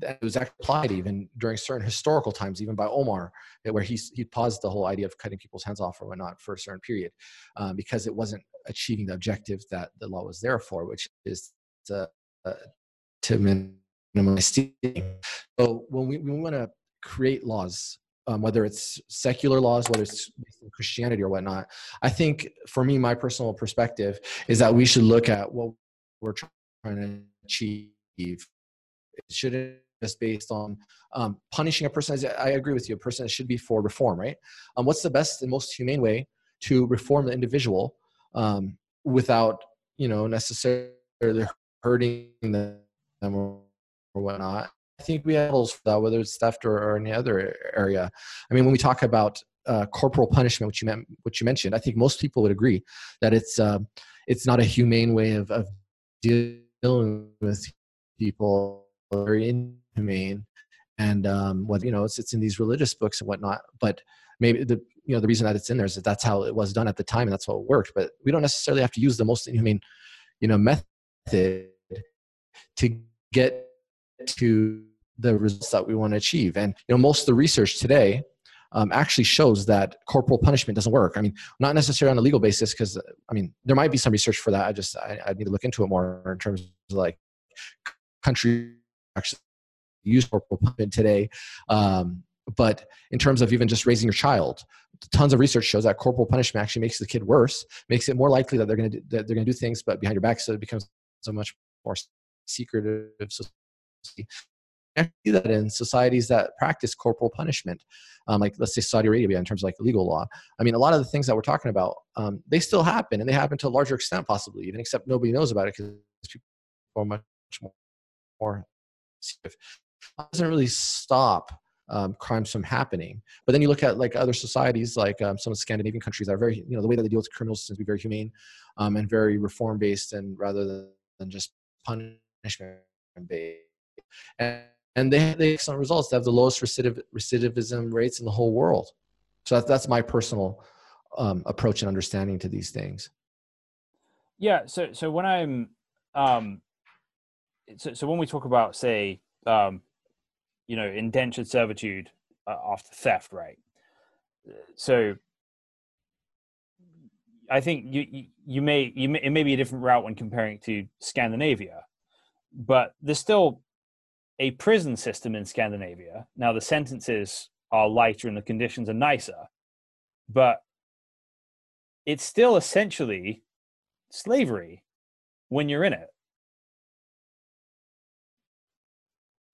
that was actually applied even during certain historical times, even by Omar, where he he paused the whole idea of cutting people's hands off or whatnot for a certain period, um, because it wasn't achieving the objective that the law was there for, which is to, uh, to minimize stealing. So when we, we want to create laws, um, whether it's secular laws, whether it's Christianity or whatnot, I think for me, my personal perspective is that we should look at what we're trying to achieve. It shouldn't just based on um, punishing a person. I agree with you. A person should be for reform, right? Um, what's the best and most humane way to reform the individual um, without, you know, necessarily hurting them or, or I think we have rules for that, whether it's theft or, or any other area. I mean, when we talk about uh, corporal punishment, which you meant, which you mentioned, I think most people would agree that it's uh, it's not a humane way of, of dealing with people, very inhumane, and um, what you know, it's it's in these religious books and whatnot. But maybe the you know the reason that it's in there is that that's how it was done at the time and that's how it worked. But we don't necessarily have to use the most inhumane, you know, method to get to the results that we want to achieve. And you know, most of the research today um, actually shows that corporal punishment doesn't work. I mean, not necessarily on a legal basis, because I mean, there might be some research for that. I just I, I need to look into it more in terms of like country actually use corporal punishment today. Um, but in terms of even just raising your child, tons of research shows that corporal punishment actually makes the kid worse, makes it more likely that they're going to that they're going to do things, but behind your back, so it becomes so much more secretive. So I see that in societies that practice corporal punishment, um, like let's say Saudi Arabia in terms of like legal law. I mean, a lot of the things that we're talking about, um, they still happen, and they happen to a larger extent, possibly even, except nobody knows about it because people are much more. More it doesn't really stop um, crimes from happening. But then you look at like other societies, like um, some of the Scandinavian countries that are very, you know, the way that they deal with criminals tends to be very humane um, and very reform based, and rather than, than just punishment based. And, and they have the excellent results. They have the lowest recidiv- recidivism rates in the whole world. So that, that's my personal um, approach and understanding to these things. Yeah. So so when I'm um, so so when we talk about say um, you know indentured servitude uh, after theft, right? So I think you you may you may it may be a different route when comparing to Scandinavia, but there's still a prison system in Scandinavia. Now the sentences are lighter and the conditions are nicer, but it's still essentially slavery when you're in it.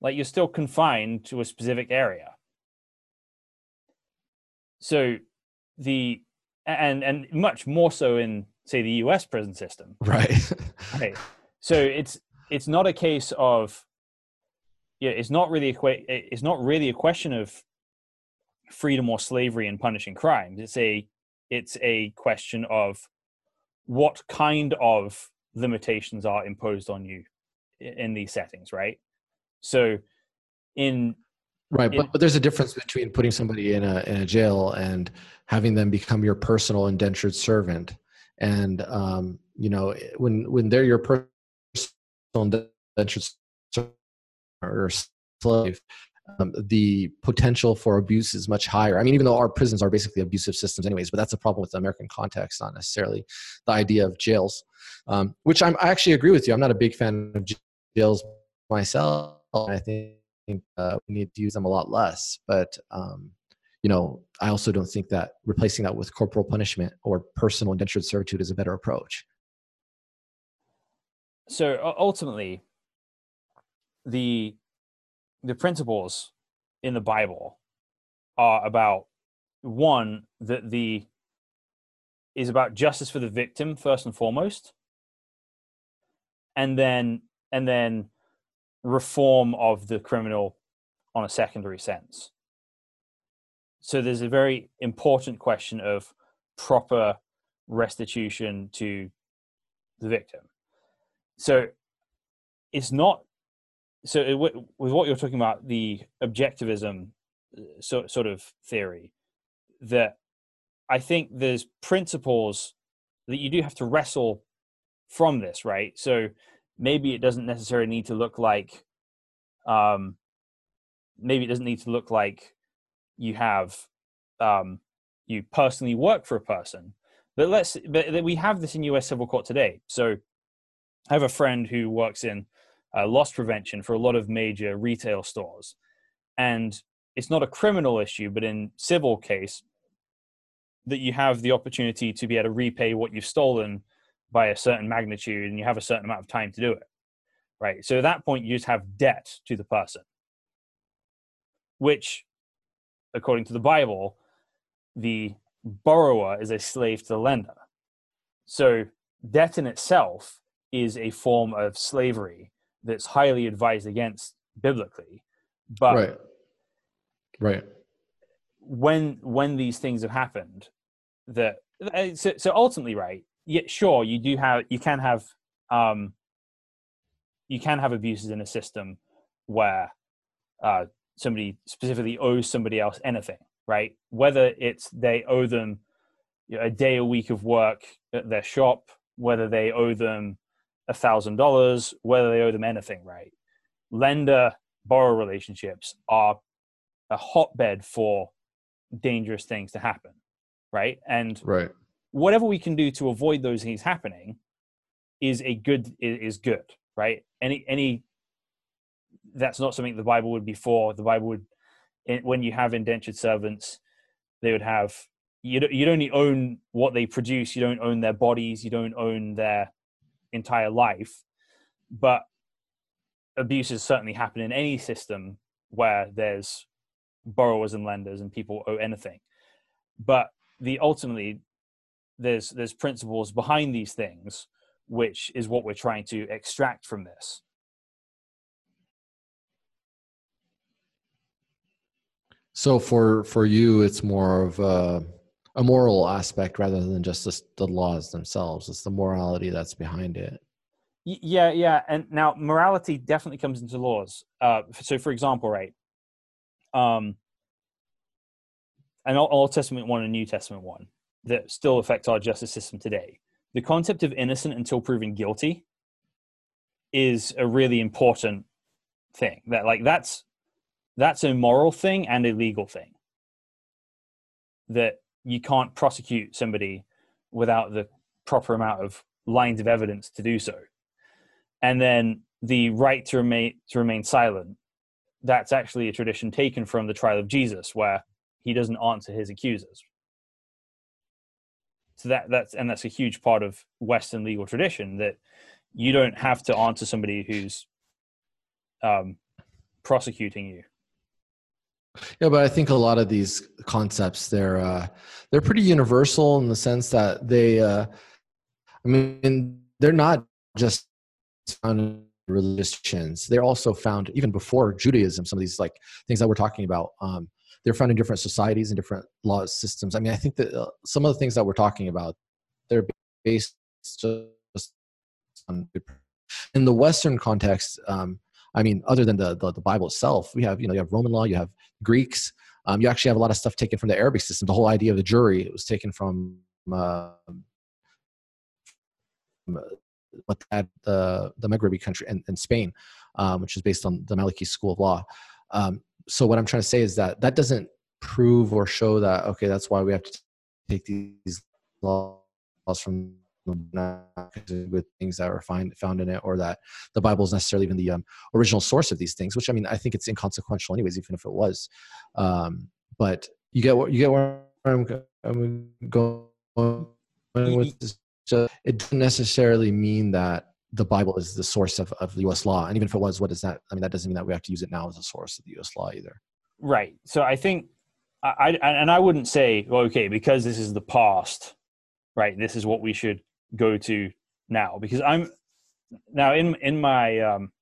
Like you're still confined to a specific area. So the and and much more so in say the US prison system. Right. right. So it's it's not a case of yeah, it's not really a it's not really a question of freedom or slavery and punishing crimes. It's a it's a question of what kind of limitations are imposed on you in these settings, right? So, in right, but, but there's a difference between putting somebody in a in a jail and having them become your personal indentured servant, and um, you know when when they're your personal indentured servant or slave, um, the potential for abuse is much higher. I mean, even though our prisons are basically abusive systems, anyways, but that's a problem with the American context, not necessarily the idea of jails. Um, which I'm, I actually agree with you. I'm not a big fan of jails myself. I think uh, we need to use them a lot less. But um, you know, I also don't think that replacing that with corporal punishment or personal indentured servitude is a better approach. So ultimately, the the principles in the Bible are about one that the is about justice for the victim first and foremost and then and then reform of the criminal on a secondary sense so there's a very important question of proper restitution to the victim so it's not so it, with what you're talking about, the objectivism uh, so, sort of theory, that I think there's principles that you do have to wrestle from this, right? So maybe it doesn't necessarily need to look like, um, maybe it doesn't need to look like you have, um, you personally work for a person, but let's, but we have this in U.S. civil court today. So I have a friend who works in uh, loss prevention for a lot of major retail stores. And it's not a criminal issue, but in civil case, that you have the opportunity to be able to repay what you've stolen by a certain magnitude and you have a certain amount of time to do it. Right. So at that point, you just have debt to the person, which, according to the Bible, the borrower is a slave to the lender. So debt in itself is a form of slavery that's highly advised against biblically. But right. Right. when when these things have happened, that uh, so, so ultimately, right? Yeah, sure, you do have you can have um, you can have abuses in a system where uh, somebody specifically owes somebody else anything, right? Whether it's they owe them a day a week of work at their shop, whether they owe them a thousand dollars, whether they owe them anything, right? Lender borrower relationships are a hotbed for dangerous things to happen, right? And Right. Whatever we can do to avoid those things happening is a good is good, right? Any any that's not something the Bible would be for. The Bible would when you have indentured servants, they would have you don't, you'd only own what they produce. You don't own their bodies. You don't own their entire life. But abuses certainly happen in any system where there's borrowers and lenders and people owe anything. But the ultimately there's there's principles behind these things, which is what we're trying to extract from this. So for for you, it's more of a, a moral aspect rather than just the, the laws themselves. It's the morality that's behind it. Yeah, yeah. And now morality definitely comes into laws. Uh, so, for example, right, um, an Old- Old Testament one and New Testament one that still affect our justice system today. The concept of innocent until proven guilty is a really important thing. That like that's that's a moral thing and a legal thing. That you can't prosecute somebody without the proper amount of lines of evidence to do so and then the right to remain to remain silent that's actually a tradition taken from the trial of jesus where he doesn't answer his accusers so that that's and that's a huge part of western legal tradition that you don't have to answer somebody who's um, prosecuting you Yeah, but I think a lot of these concepts they're uh, they're pretty universal in the sense that they, uh, I mean, they're not just found religions. They're also found even before Judaism. Some of these like things that we're talking about, um, they're found in different societies and different law systems. I mean, I think that uh, some of the things that we're talking about, they're based just on in the Western context. Um, I mean, other than the, the the Bible itself, we have you know you have Roman law, you have Greeks. Um, you actually have a lot of stuff taken from the Arabic system. The whole idea of the jury it was taken from uh, what that the the Maghrebi country and, and Spain, um, which is based on the Maliki school of law. Um, so what I'm trying to say is that that doesn't prove or show that okay, that's why we have to take these laws from good things that are find, found in it or that the bible is necessarily even the um, original source of these things which i mean i think it's inconsequential anyways even if it was. Um, but you get what you get where i'm, I'm going with this. So it doesn't necessarily mean that the bible is the source of, of us law and even if it was what is that i mean that doesn't mean that we have to use it now as a source of the us law either. Right. So i think I, I and i wouldn't say well, okay because this is the past right this is what we should go to now because i'm now in in my um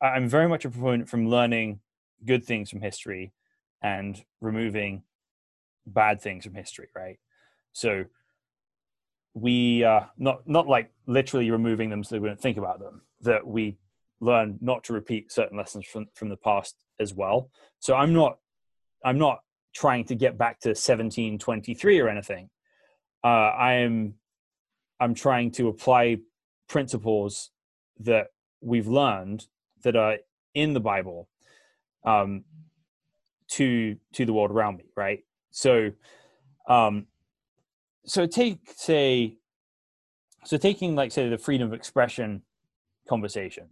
i'm very much a proponent from learning good things from history and removing bad things from history right? So we uh not not like literally removing them so we don't think about them that we learn not to repeat certain lessons from from the past as well. So i'm not i'm not trying to get back to 1723 or anything. Uh i am i'm trying to apply principles that we've learned that are in the bible um to to the world around me right? So um so take say so taking like say the freedom of expression conversation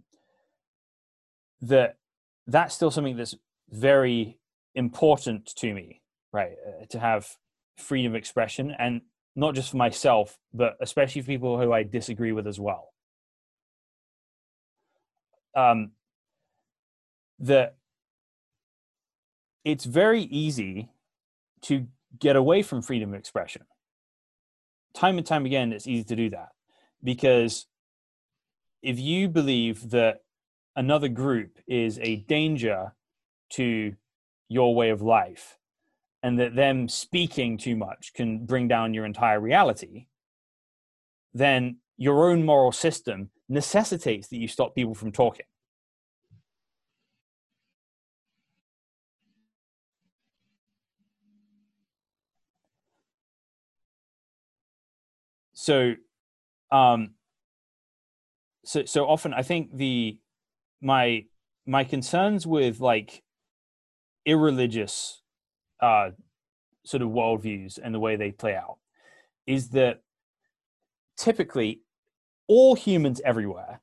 that that's still something that's very important to me right uh, to have freedom of expression and not just for myself but especially for people who i disagree with as well. Um that it's very easy to get away from freedom of expression time and time again it's easy to do that because if you believe that another group is a danger to your way of life and that them speaking too much can bring down your entire reality, then your own moral system necessitates that you stop people from talking. So, um, so so often I think the my my concerns with like irreligious uh, sort of worldviews and the way they play out is that typically all humans everywhere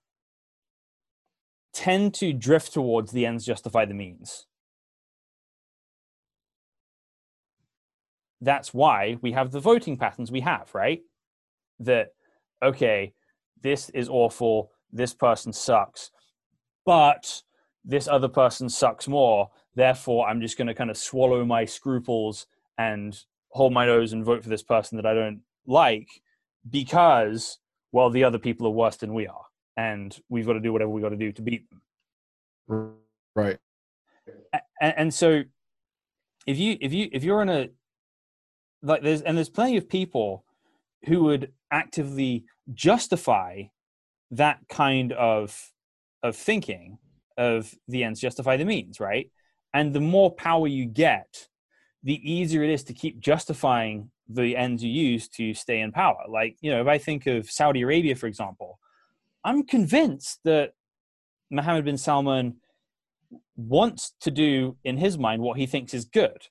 tend to drift towards the ends justify the means. That's why we have the voting patterns we have, right? That, okay, this is awful, this person sucks, but this other person sucks more. Therefore, I'm just going to kind of swallow my scruples and hold my nose and vote for this person that I don't like because, well, the other people are worse than we are. And we've got to do whatever we got to do to beat them. Right. And, and so if you, if you, if you're in a, like there's, and there's plenty of people who would actively justify that kind of of thinking of the ends justify the means, right? And the more power you get, the easier it is to keep justifying the ends you use to stay in power. Like, you know, if I think of Saudi Arabia, for example, I'm convinced that Mohammed bin Salman wants to do in his mind what he thinks is good.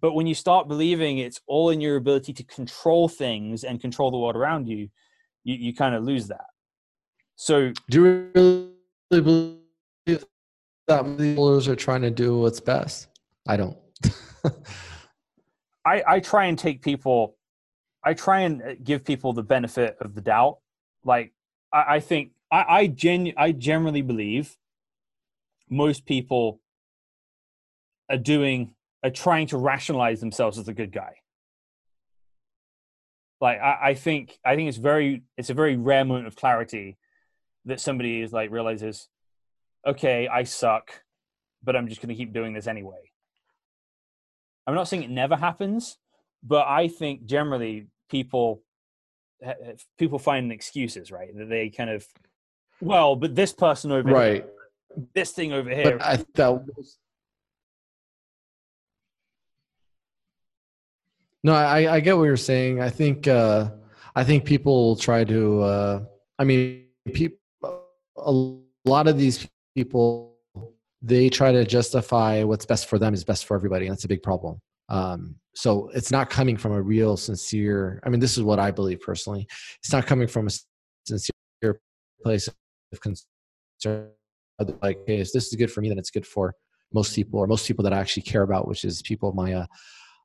But when you start believing it's all in your ability to control things and control the world around you, you, you kind of lose that. So, do you really believe that the rulers are trying to do what's best? I don't. I, I try and take people, I try and uh, give people the benefit of the doubt. Like, I, I think, I, I, genu- I generally believe most people are doing, are trying to rationalize themselves as a good guy. Like I, I, think i think it's very it's a very rare moment of clarity that somebody is like realizes okay i suck but i'm just going to keep doing this anyway. I'm not saying it never happens but i think generally people eh, eh, people find excuses right? That they kind of well but this person over right. here, this thing over here but i thought No, I, I get what you're saying. I think uh, I think people try to. Uh, I mean, people. A lot of these people, they try to justify what's best for them is best for everybody, and that's a big problem. Um, so it's not coming from a real, sincere. I mean, this is what I believe personally. It's not coming from a sincere place of concern. Like, hey, if this is good for me, then it's good for most people, or most people that I actually care about, which is people of my uh,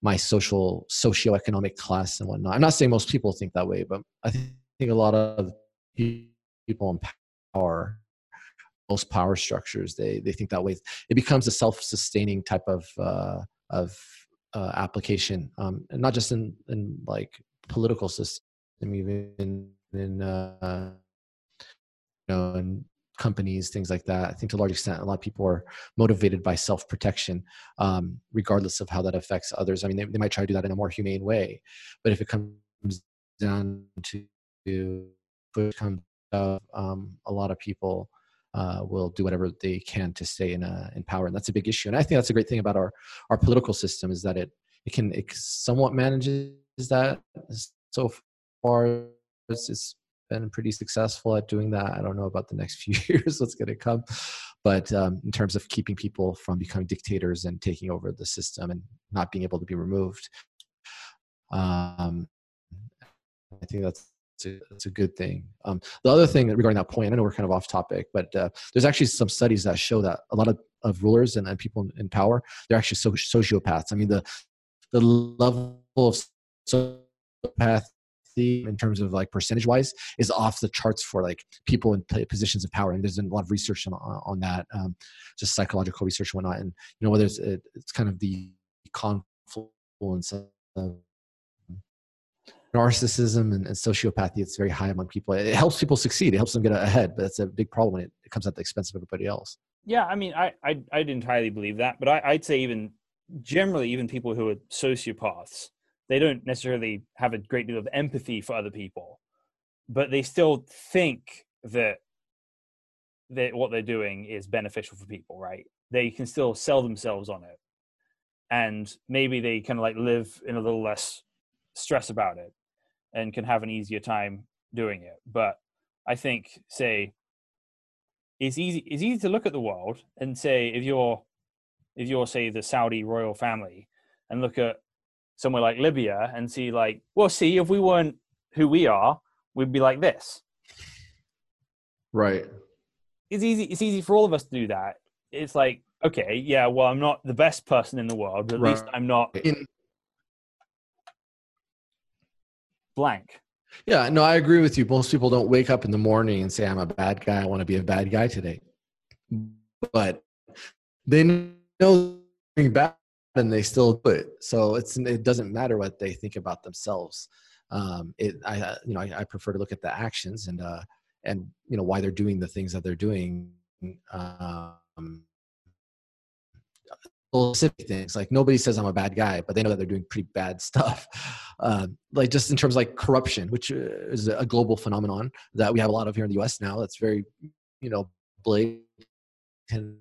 my social socioeconomic class and whatnot. I'm not saying most people think that way, but I think a lot of people in power, most power structures, they they think that way. It becomes a self-sustaining type of uh, of uh, application, um, and not just in in like political system, even in, in uh, you know, in companies, things like that. I think to a large extent, a lot of people are motivated by self protection, um, regardless of how that affects others. I mean, they, they might try to do that in a more humane way, but if it comes down to push comes out, um, a lot of people uh, will do whatever they can to stay in in power, and that's a big issue. And I think that's a great thing about our our political system is that it it can it somewhat manages that so far. It's, it's been pretty successful at doing that. I don't know about the next few years what's going to come, but um, in terms of keeping people from becoming dictators and taking over the system and not being able to be removed, um, I think that's that's a good thing. Um, the other thing regarding that point, I know we're kind of off topic, but uh, there's actually some studies that show that a lot of, of rulers and, and people in, power, they're actually so, sociopaths. I mean, the the level of sociopath in terms of like percentage wise is off the charts for like people in positions of power and there's been a lot of research on, on that um, just psychological research and whatnot and you know whether it's it's kind of the confluence of narcissism and, and, sociopathy it's very high among people. It helps people succeed it helps them get ahead but it's a big problem when it, it comes at the expense of everybody else. Yeah, I mean, I I I'd entirely believe that, but I, I'd say even generally, even people who are sociopaths, they don't necessarily have a great deal of empathy for other people, but they still think that that what they're doing is beneficial for people, right? They can still sell themselves on it, and maybe they kind of like live in a little less stress about it, and can have an easier time doing it. But I think, say, it's easy it's easy to look at the world and say if you're if you're say the Saudi royal family and look at somewhere like Libya and see like, well, see, if we weren't who we are, we'd be like this. Right. It's easy. It's easy for all of us to do that. It's like, okay, yeah, well, I'm not the best person in the world, but at Right. least I'm not In, blank. yeah, no, I agree with you. Most people don't wake up in the morning and say, I'm a bad guy. I want to be a bad guy today. But they know doing bad and they still do it. So it's, it doesn't matter what they think about themselves. Um, it, I, you know, I, I prefer to look at the actions and, uh, and, you know, why they're doing the things that they're doing. Um, specific things like nobody says i'm a bad guy but they know that they're doing pretty bad stuff uh, like just in terms of like corruption which uh, is a global phenomenon that we have a lot of here in the us now that's very you know blatant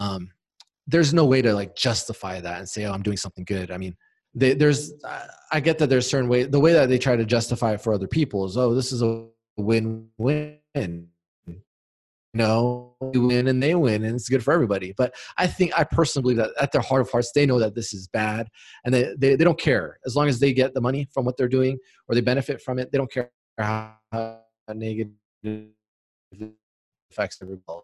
um, there's no way to like justify that and say oh i'm doing something good i mean they, there's I- get that there's certain way the way that they try to justify it for other people is oh this is a win-win you know, we win and they win, and it's good for everybody. But I think I personally believe that at their heart of hearts, they know that this is bad, and they they, they don't care as long as they get the money from what they're doing or they benefit from it. They don't care how, how negative it affects everybody.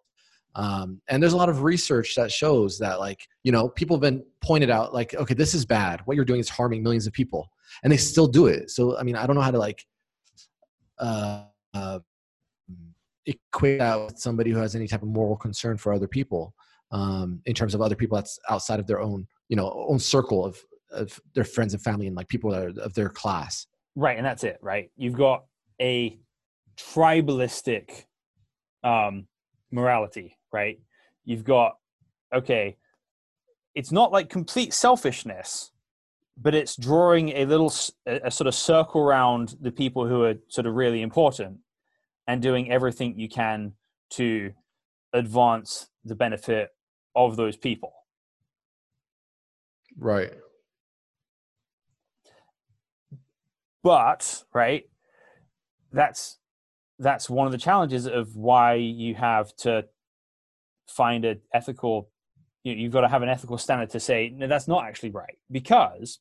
Um, and there's a lot of research that shows that, like, you know, people have been pointed out, like, okay, this is bad. What you're doing is harming millions of people, and they still do it. So, I mean, I don't know how to like. Uh, uh, equate that with somebody who has any type of moral concern for other people um, in terms of other people that's outside of their own you know own circle of, of their friends and family and like people that are of their class Right, and that's it, right? You've got a tribalistic um, morality, right? You've got, okay, it's not like complete selfishness, but it's drawing a little, a sort of circle around the people who are sort of really important and doing everything you can to advance the benefit of those people. right but right that's that's one of the challenges of why you have to find an ethical you know, you've got to have an ethical standard to say no that's not actually right. Because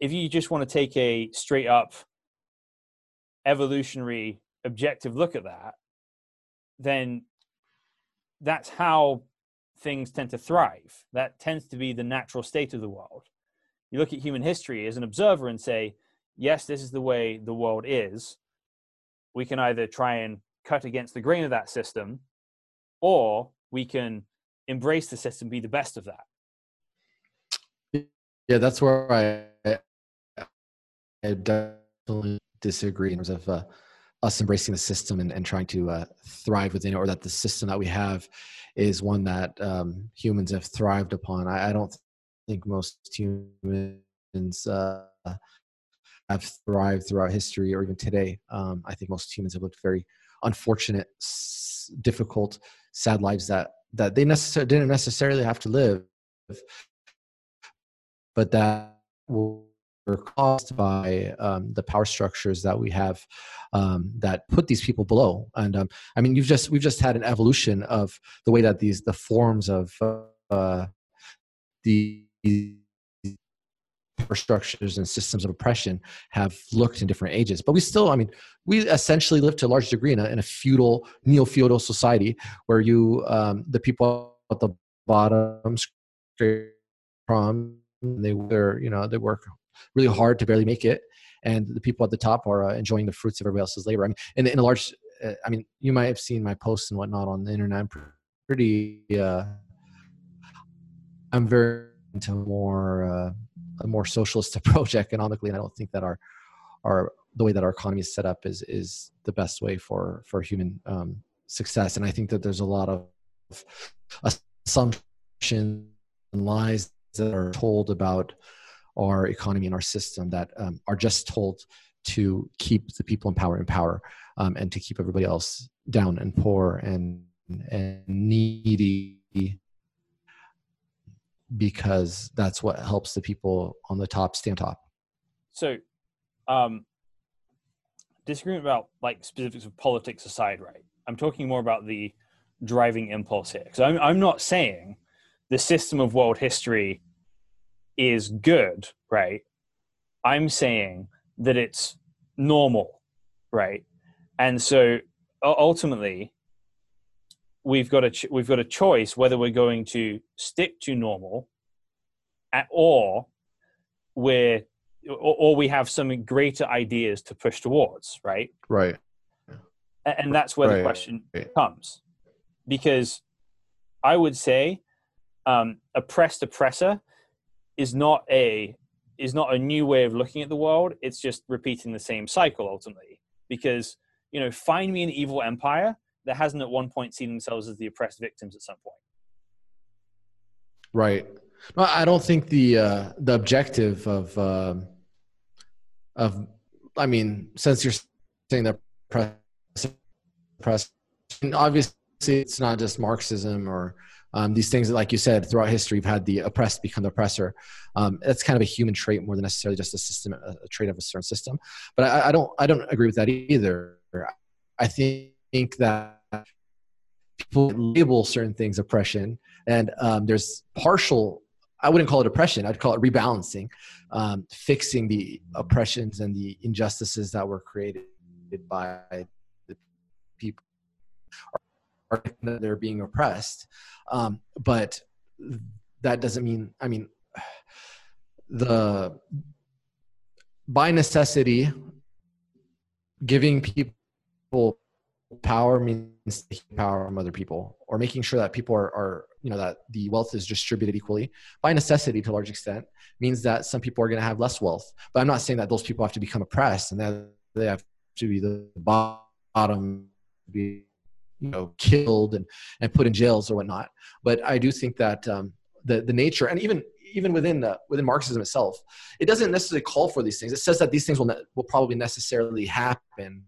if you just want to take a straight up evolutionary objective look at that then that's how things tend to thrive. That tends to be the natural state of the world. You look at human history as an observer and say yes, this is the way the world is, we can either try and cut against the grain of that system, or we can embrace the system, be the best of that. yeah that's where i i definitely disagree in terms of uh, us embracing the system and, and trying to uh, thrive within it or that the system that we have is one that um, humans have thrived upon I, I don't think most humans uh, have thrived throughout history or even today. Um, I think most humans have looked very unfortunate, s- difficult, sad lives that that they necessarily didn't necessarily have to live, but that were caused by um, the power structures that we have um, that put these people below. And um, I mean, you've just we've just had an evolution of the way that these the forms of uh, the structures and systems of oppression have looked in different ages. But we still, I mean, we essentially live to a large degree in a, in a feudal, neo-feudal society where you, um, the people at the bottom, they, they're, you know, they work really hard to barely make it. And the people at the top are uh, enjoying the fruits of everybody else's labor. I mean, in, in a large, uh, I mean, you might have seen my posts and whatnot on the internet. I'm pretty, uh, I'm very into more, uh, a more socialist approach economically, and I don't think that our our the way that our economy is set up is is the best way for for human um, success. And I think that there's a lot of assumptions and lies that are told about our economy and our system that um, are just told to keep the people in power in power um, and to keep everybody else down and poor and and needy because that's what helps the people on the top stay on top. So, um, disagreement about like specifics of politics aside, right? I'm talking more about the driving impulse here because I'm I'm not saying the system of world history is good, right? I'm saying that it's normal, right? And so ultimately, we've got a ch- we've got a choice whether we're going to stick to normal, at, or we're or, or we have some greater ideas to push towards, right? Right. And, and that's where Right. the question comes, because I would say um, oppressed oppressor is not a is not a new way of looking at the world. It's just repeating the same cycle ultimately. Because you know, find me an evil empire that hasn't at one point seen themselves as the oppressed victims at some point. Right. No, I don't think the uh, the objective of um of I mean, since you're saying that press, press obviously it's not just Marxism or um, these things that, like you said, throughout history, you've had the oppressed become the oppressor. Um, that's kind of a human trait more than necessarily just a system, a, a trait of a certain system. But I, I don't, I don't agree with that either. I think, think that people label certain things oppression, and um, there's partial. I wouldn't call it oppression. I'd call it rebalancing, um, fixing the oppressions and the injustices that were created by the people that they're being oppressed. Um, but that doesn't mean. I mean, the by necessity, giving people power means taking power from other people or making sure that people are, are you know that the wealth is distributed equally by necessity to a large extent means that some people are going to have less wealth. But i'm not saying that those people have to become oppressed and that they have to be the bottom be you know killed and, and put in jails or whatnot. But i do think that um, the, the nature and even even within the within marxism itself it doesn't necessarily call for these things. It says that these things will, ne- will probably necessarily happen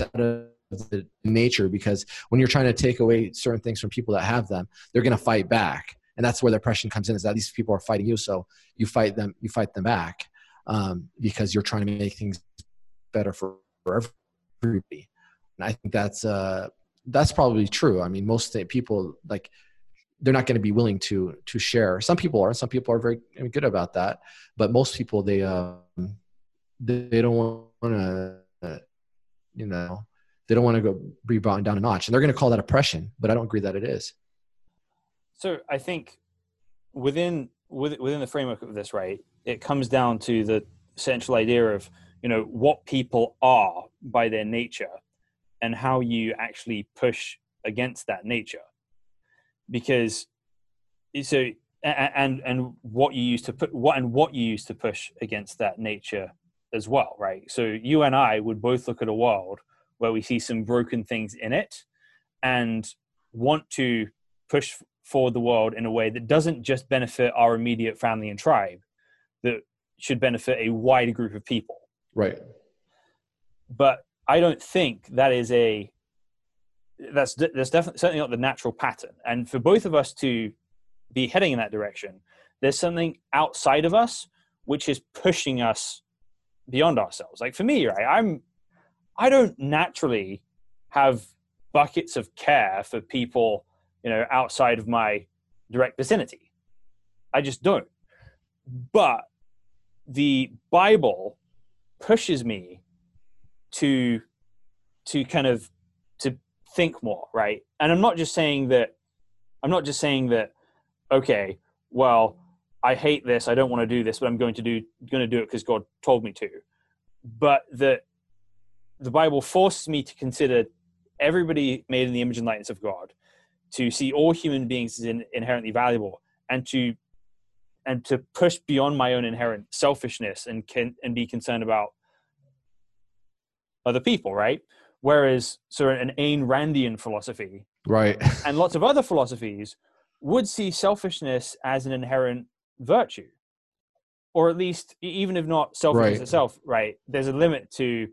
out of the nature because when you're trying to take away certain things from people that have them they're going to fight back. And that's where the oppression comes in is that these people are fighting you so you fight them you fight them back um, because you're trying to make things better for, for everybody. And i think that's uh that's probably true. I mean most people like they're not going to be willing to to share. Some people are some people are very good about that but most people they um they, don't want to you know they don't want to go be brought down a notch and they're going to call that oppression but i don't agree that it is. So I think within within the framework of this, right, it comes down to the central idea of you know what people are by their nature and how you actually push against that nature. Because so and and what you use to put what and what you use to push against that nature as well right? So you and i would both look at a world where we see some broken things in it and want to push forward the world in a way that doesn't just benefit our immediate family and tribe that should benefit a wider group of people. Right. But I don't think that is a that's that's definitely certainly not the natural pattern. And for both of us to be heading in that direction, there's something outside of us which is pushing us beyond ourselves. Like for me, right, I'm I don't naturally have buckets of care for people, you know, outside of my direct vicinity. I just don't. But the Bible pushes me to to kind of to think more right and i'm not just saying that i'm not just saying that okay well i hate this i don't want to do this but i'm going to do going to do it because god told me to but that the bible forces me to consider everybody made in the image and likeness of god to see all human beings as in, inherently valuable and to and to push beyond my own inherent selfishness and can and be concerned about other people, right? Whereas, so an Ayn Randian philosophy, right, and lots of other philosophies would see selfishness as an inherent virtue, or at least, even if not selfishness Right. itself, right? There's a limit to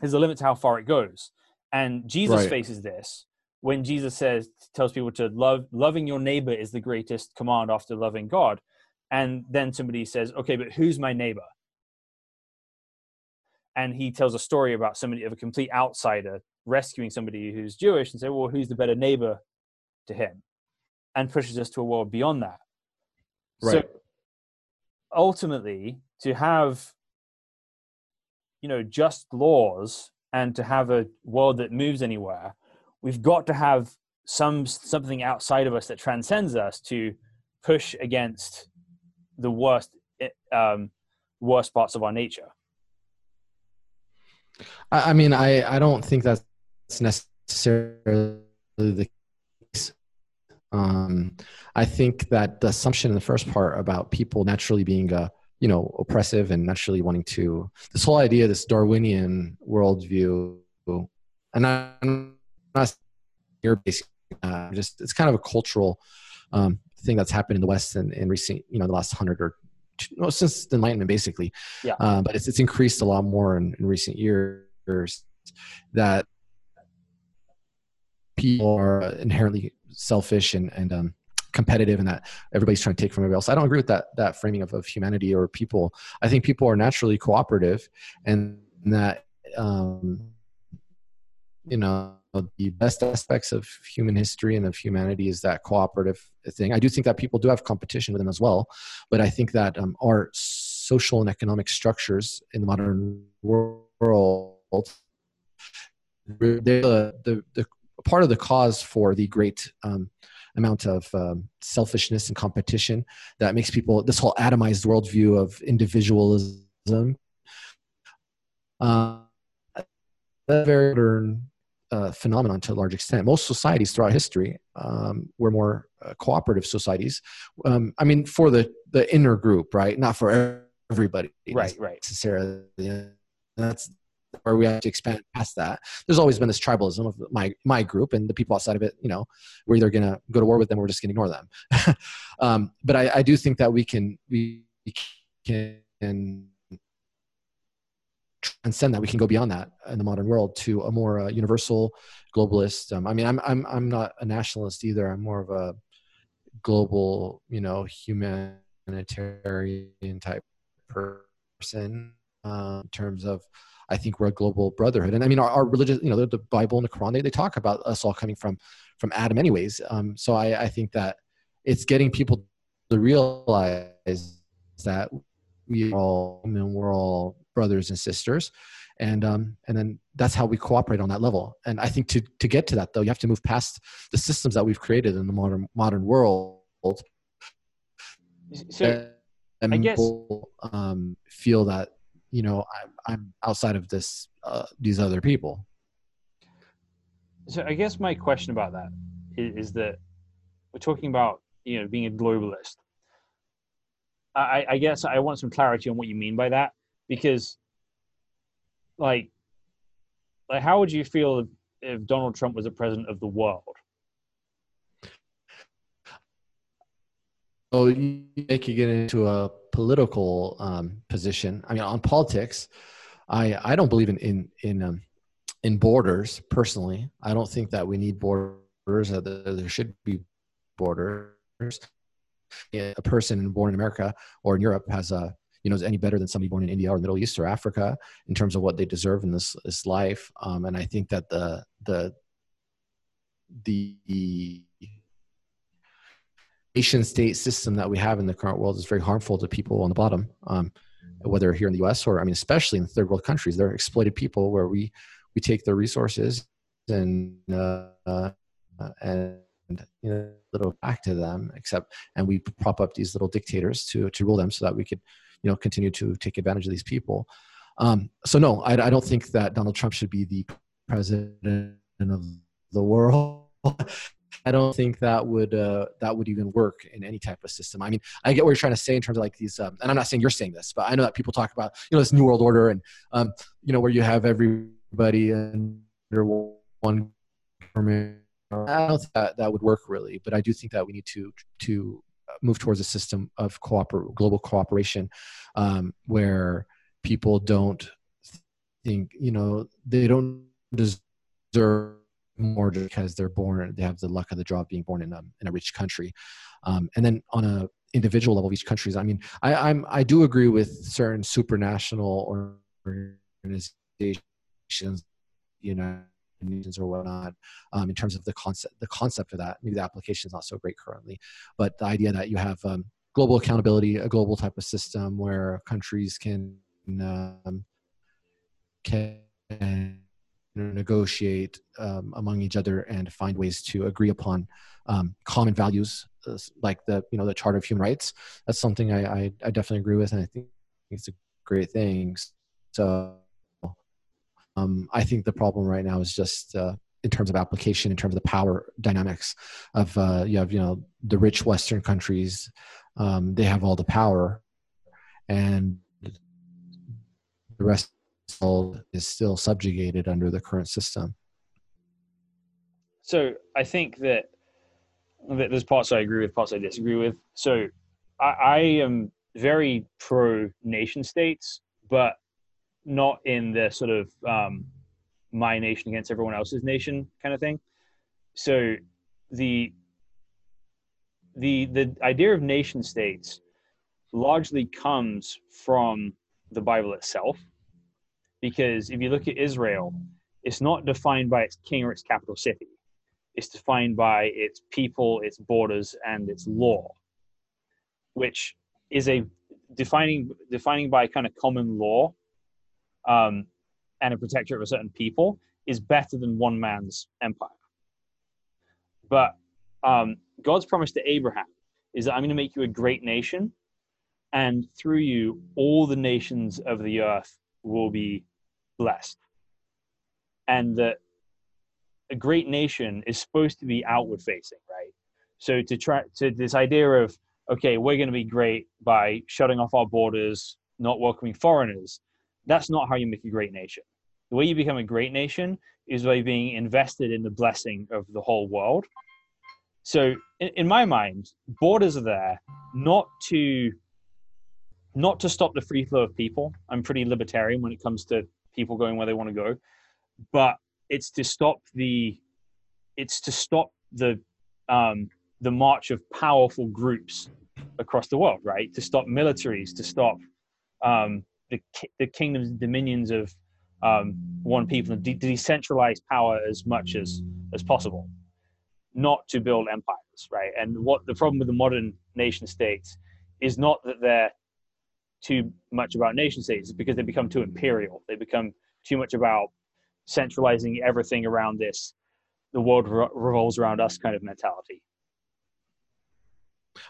there's a limit to how far it goes, and Jesus Right. faces this when Jesus says tells people to love loving your neighbor is the greatest command after loving God, and then somebody says, okay, but who's my neighbor? and he tells a story about somebody of a complete outsider rescuing somebody who's Jewish and say, well, who's the better neighbor to him? And pushes us to a world beyond that. So ultimately, to have you know just laws and to have a world that moves anywhere, we've got to have some something outside of us that transcends us to push against the worst eh, um, worst parts of our nature. I, mean, I, I don't think that's necessarily the case. Um, I think that the assumption in the first part about people naturally being, uh, you know, oppressive and naturally wanting to, this whole idea, this Darwinian worldview, and I'm not your basic, uh, just it's kind of a cultural um, thing that's happened in the West in, in recent, you know, the last hundred or two, since the Enlightenment, basically. Yeah. Uh, but it's it's increased a lot more in, in recent years that people are inherently selfish and and um, competitive, and that everybody's trying to take from everybody else. I don't agree with that that framing of, of humanity or people. I think people are naturally cooperative, and that um, you know the best aspects of human history and of humanity is that cooperative thing. I do think that people do have competition with them as well, but I think that um, our social and economic structures in the modern world the, the, the part of the cause for the great um, amount of um, selfishness and competition that makes people this whole atomized worldview of individualism uh, a very modern uh, phenomenon to a large extent. Most societies throughout history um, were more uh, cooperative societies. Um, I mean, for the the inner group, right? Not for everybody, Right, right. necessarily. That's where we have to expand past that. There's always been this tribalism of my my group and the people outside of it. You know, we're either going to go to war with them or we're just going to ignore them. um, but I, I do think that we can we can transcend that. We can go beyond that in the modern world to a more uh, universal globalist. Um, I mean, I'm I'm I'm not a nationalist either. I'm more of a global, you know, humanitarian type person uh, in terms of. I think we're a global brotherhood, and I mean, our, our religious, you know, the, the Bible and the Quran, they, they talk about us all coming from from Adam, anyways. Um, so I, I think that it's getting people to realize that we are all I mean, we're all brothers and sisters. And um, and then that's how we cooperate on that level. And i think to to get to that though you have to move past the systems that we've created in the modern modern world. So and I guess- people um, feel that you know i'm, I'm outside of this uh, these other people so I guess my question about that is, is that we're talking about you know being a globalist. I, I guess I want some clarity on what you mean by that because, like, like how would you feel if, if Donald Trump was the president of the world? So you make you get into a political um, position. I mean, on politics, I I don't believe in in in um, in borders personally. I don't think that we need borders. That there should be borders. A person born in America or in Europe has a you know is any better than somebody born in India or the Middle East or Africa in terms of what they deserve in this this life. Um, and I think that the the the nation state system that we have in the current world is very harmful to people on the bottom um, whether here in the us or i mean especially in third world countries. They're exploited people where we we take their resources and uh, uh, and you know little back to them except and we prop up these little dictators to to rule them so that we could you know continue to take advantage of these people. Um, so no I, I don't think that donald trump should be the president of the world I don't think that would uh, that would even work in any type of system. I mean, I get what you're trying to say in terms of like these, um, and I'm not saying you're saying this, but I know that people talk about you know this new world order and um, you know where you have everybody under one government. I don't think that that would work really, but I do think that we need to to move towards a system of cooper- global cooperation um, where people don't think you know they don't deserve more because they're born they have the luck of the draw of being born in a, in a rich country. Um, and then on a individual level of each countries i mean I, i'm i do agree with certain supranational organizations you know or whatnot um, in terms of the concept the concept of that. Maybe the application is not so great currently but the idea that you have um, global accountability a global type of system where countries can um, can negotiate um, among each other and find ways to agree upon um, common values uh, like the you know the charter of human rights. That's something I, I, I definitely agree with and i think it's a great thing. So um, I think the problem right now is just uh, in terms of application, in terms of the power dynamics of uh, you have you know the rich Western countries, um, they have all the power, and the rest is still subjugated under the current system. So I think that, that there's parts I agree with, parts I disagree with. So I, I am very pro nation states, but not in the sort of um, my nation against everyone else's nation kind of thing. So the the the idea of nation states largely comes from the Bible itself, because if you look at Israel, it's not defined by its king or its capital city. It's defined by its people, its borders, and its law, which is a defining defining by kind of common law um, and a protector of a certain people is better than one man's empire. But um, God's promise to Abraham is that I'm going to make you a great nation, and through you, all the nations of the earth will be blessed. And that a great nation is supposed to be outward facing, right? So to try to this idea of okay, we're going to be great by shutting off our borders, not welcoming foreigners, that's not how you make a great nation. The way you become a great nation is by being invested in the blessing of the whole world. So, in, in my mind, borders are there not to not to stop the free flow of people. I'm pretty libertarian when it comes to people going where they want to go, but it's to stop the it's to stop the um, the march of powerful groups across the world, right? To stop militaries, to stop um, the, the kingdoms and dominions of um, one people and de- decentralize power as much as as possible, not to build empires, right? And what the problem with the modern nation states is not that they're too much about nation states, it's because they become too imperial. They become too much about centralizing everything around this. The world re- revolves around us kind of mentality.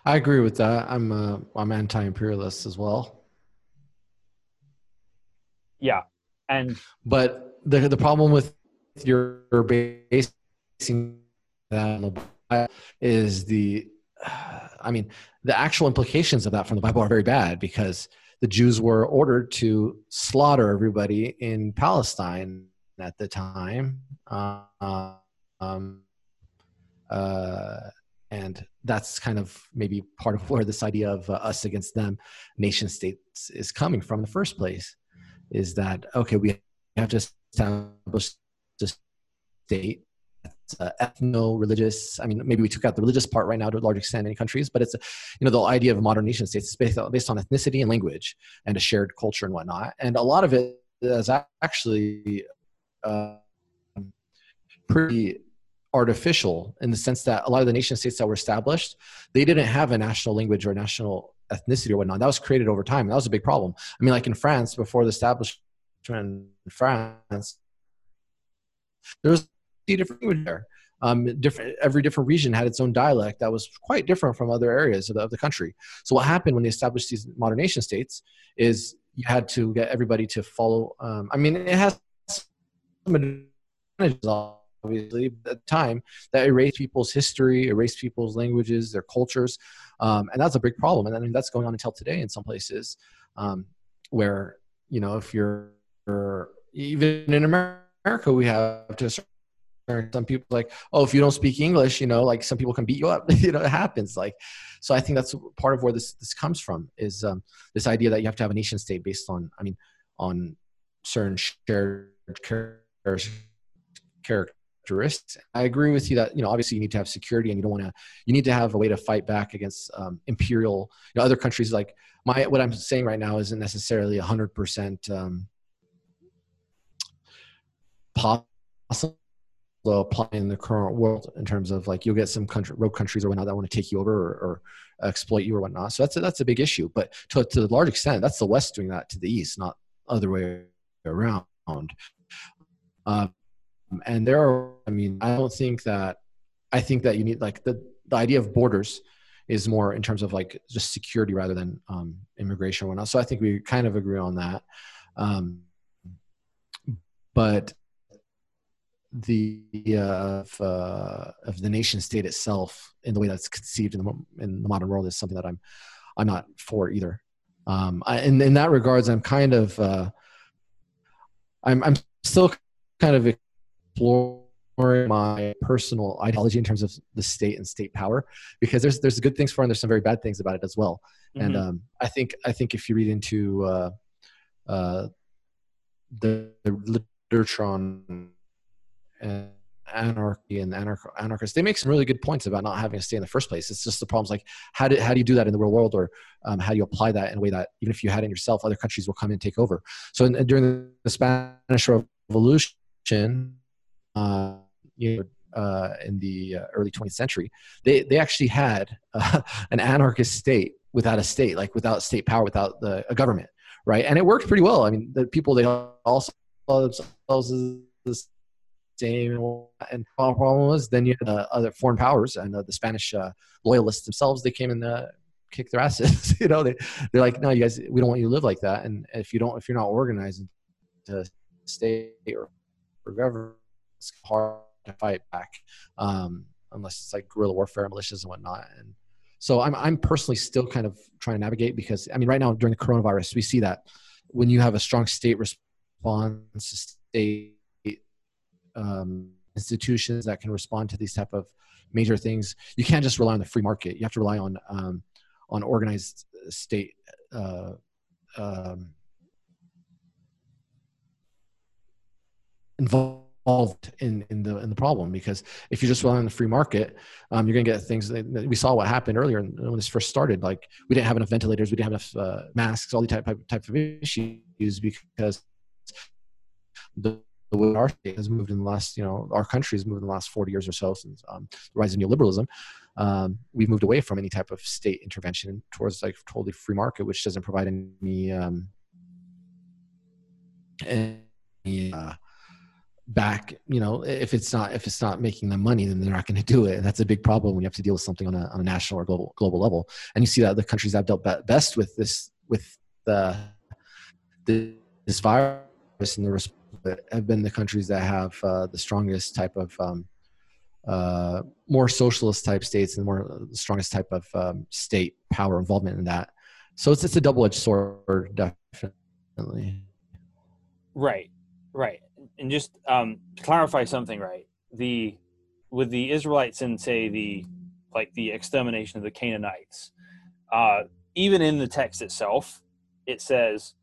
I agree with that. I'm uh, I'm anti-imperialist as well yeah and but the the problem with your basing that is the i mean the actual implications of that from the bible are very bad because the jews were ordered to slaughter everybody in palestine at the time. Um, uh, and that's kind of maybe part of where this idea of uh, us against them nation states is coming from in the first place is that okay we have to establish the state uh, ethno-religious. I mean, maybe we took out the religious part right now to a large extent in countries, but it's you know the idea of modern nation states is based on, based on ethnicity and language and a shared culture and whatnot. And a lot of it is actually uh, pretty artificial in the sense that a lot of the nation states that were established, they didn't have a national language or national ethnicity or whatnot. That was created over time. That was a big problem. I mean, like in France, before the establishment in France, there was a different language there. Um, different every different region had its own dialect that was quite different from other areas of the, of the country. So what happened when they established these modern nation states is you had to get everybody to follow. Um, I mean, it has some advantages obviously at the time that erased people's history erased people's languages their cultures um, and that's a big problem and I mean, that's going on until today in some places um, where you know if you're, even in America, we have to some people like, oh, if you don't speak English, you know, like some people can beat you up. you know, it happens. Like, so I think that's part of where this this comes from is um, this idea that you have to have a nation state based on, I mean, on certain shared characteristics. I agree with you that you know obviously you need to have security and you don't want to you need to have a way to fight back against um, imperial you know other countries like my what I'm saying right now isn't necessarily hundred percent um, possible apply in the current world in terms of like you'll get some country rogue countries or whatnot that want to take you over or, or exploit you or whatnot. So that's a, that's a big issue. But to to a large extent, that's the West doing that to the East, not other way around. Um, and there are, I mean, I don't think that, I think that you need like the, the idea of borders is more in terms of like just security rather than um, immigration or whatnot. So I think we kind of agree on that. Um, but the uh, of, uh, of the nation state itself in the way that's conceived in the, in the modern world is something that I'm I'm not for either. Um, I, in in that regards, I'm kind of uh, I'm I'm still kind of exploring my personal ideology in terms of the state and state power because there's there's good things for it and there's some very bad things about it as well. Mm-hmm. And um, I think I think if you read into uh, uh, the, the literature on anarchy and anarch- anarchists they make some really good points about not having to stay in the first place. It's just the problems like how do, how do you do that in the real world? Or um, how do you apply that in a way that even if you had it yourself other countries will come and take over? So in, during the, spanish revolution uh, you know uh, in the uh, early 20th century they, they actually had uh, an anarchist state without a state like without state power without the a government right? And it worked pretty well. I mean the people they also saw themselves as same. And the problem was then you had uh, other foreign powers and uh, the Spanish uh, loyalists themselves. They came and uh, kicked their asses. you know, they they're like, no, you guys, we don't want you to live like that. And if you don't, if you're not organized to state or, or government, it's hard to fight back um, unless it's like guerrilla warfare, militias, and whatnot. And so I'm I'm personally still kind of trying to navigate because I mean, right now during the coronavirus, we see that when you have a strong state response, state um, institutions that can respond to these type of major things. You can't just rely on the free market. You have to rely on um, on organized state uh, um, involved in, in the in the problem because if you just rely on the free market, um, you're going to get things. That, we saw what happened earlier when this first started. Like we didn't have enough ventilators, we didn't have enough uh, masks, all these type type of issues because the the way our state has moved in the last, you know, our country has moved in the last 40 years or so since um, the rise of neoliberalism. Um, we've moved away from any type of state intervention towards like totally free market, which doesn't provide any, um, any uh, back. You know, if it's not if it's not making them money, then they're not going to do it. And that's a big problem when you have to deal with something on a on a national or global global level. And you see that the countries that have dealt best with this with the, the this virus and the have been the countries that have uh, the strongest type of um, uh, more socialist type states and more the strongest type of um, state power involvement in that. So it's it's a double edged sword, definitely. Right, right, and just um, to clarify something, right? The with the Israelites and say the like the extermination of the Canaanites, uh, even in the text itself, it says,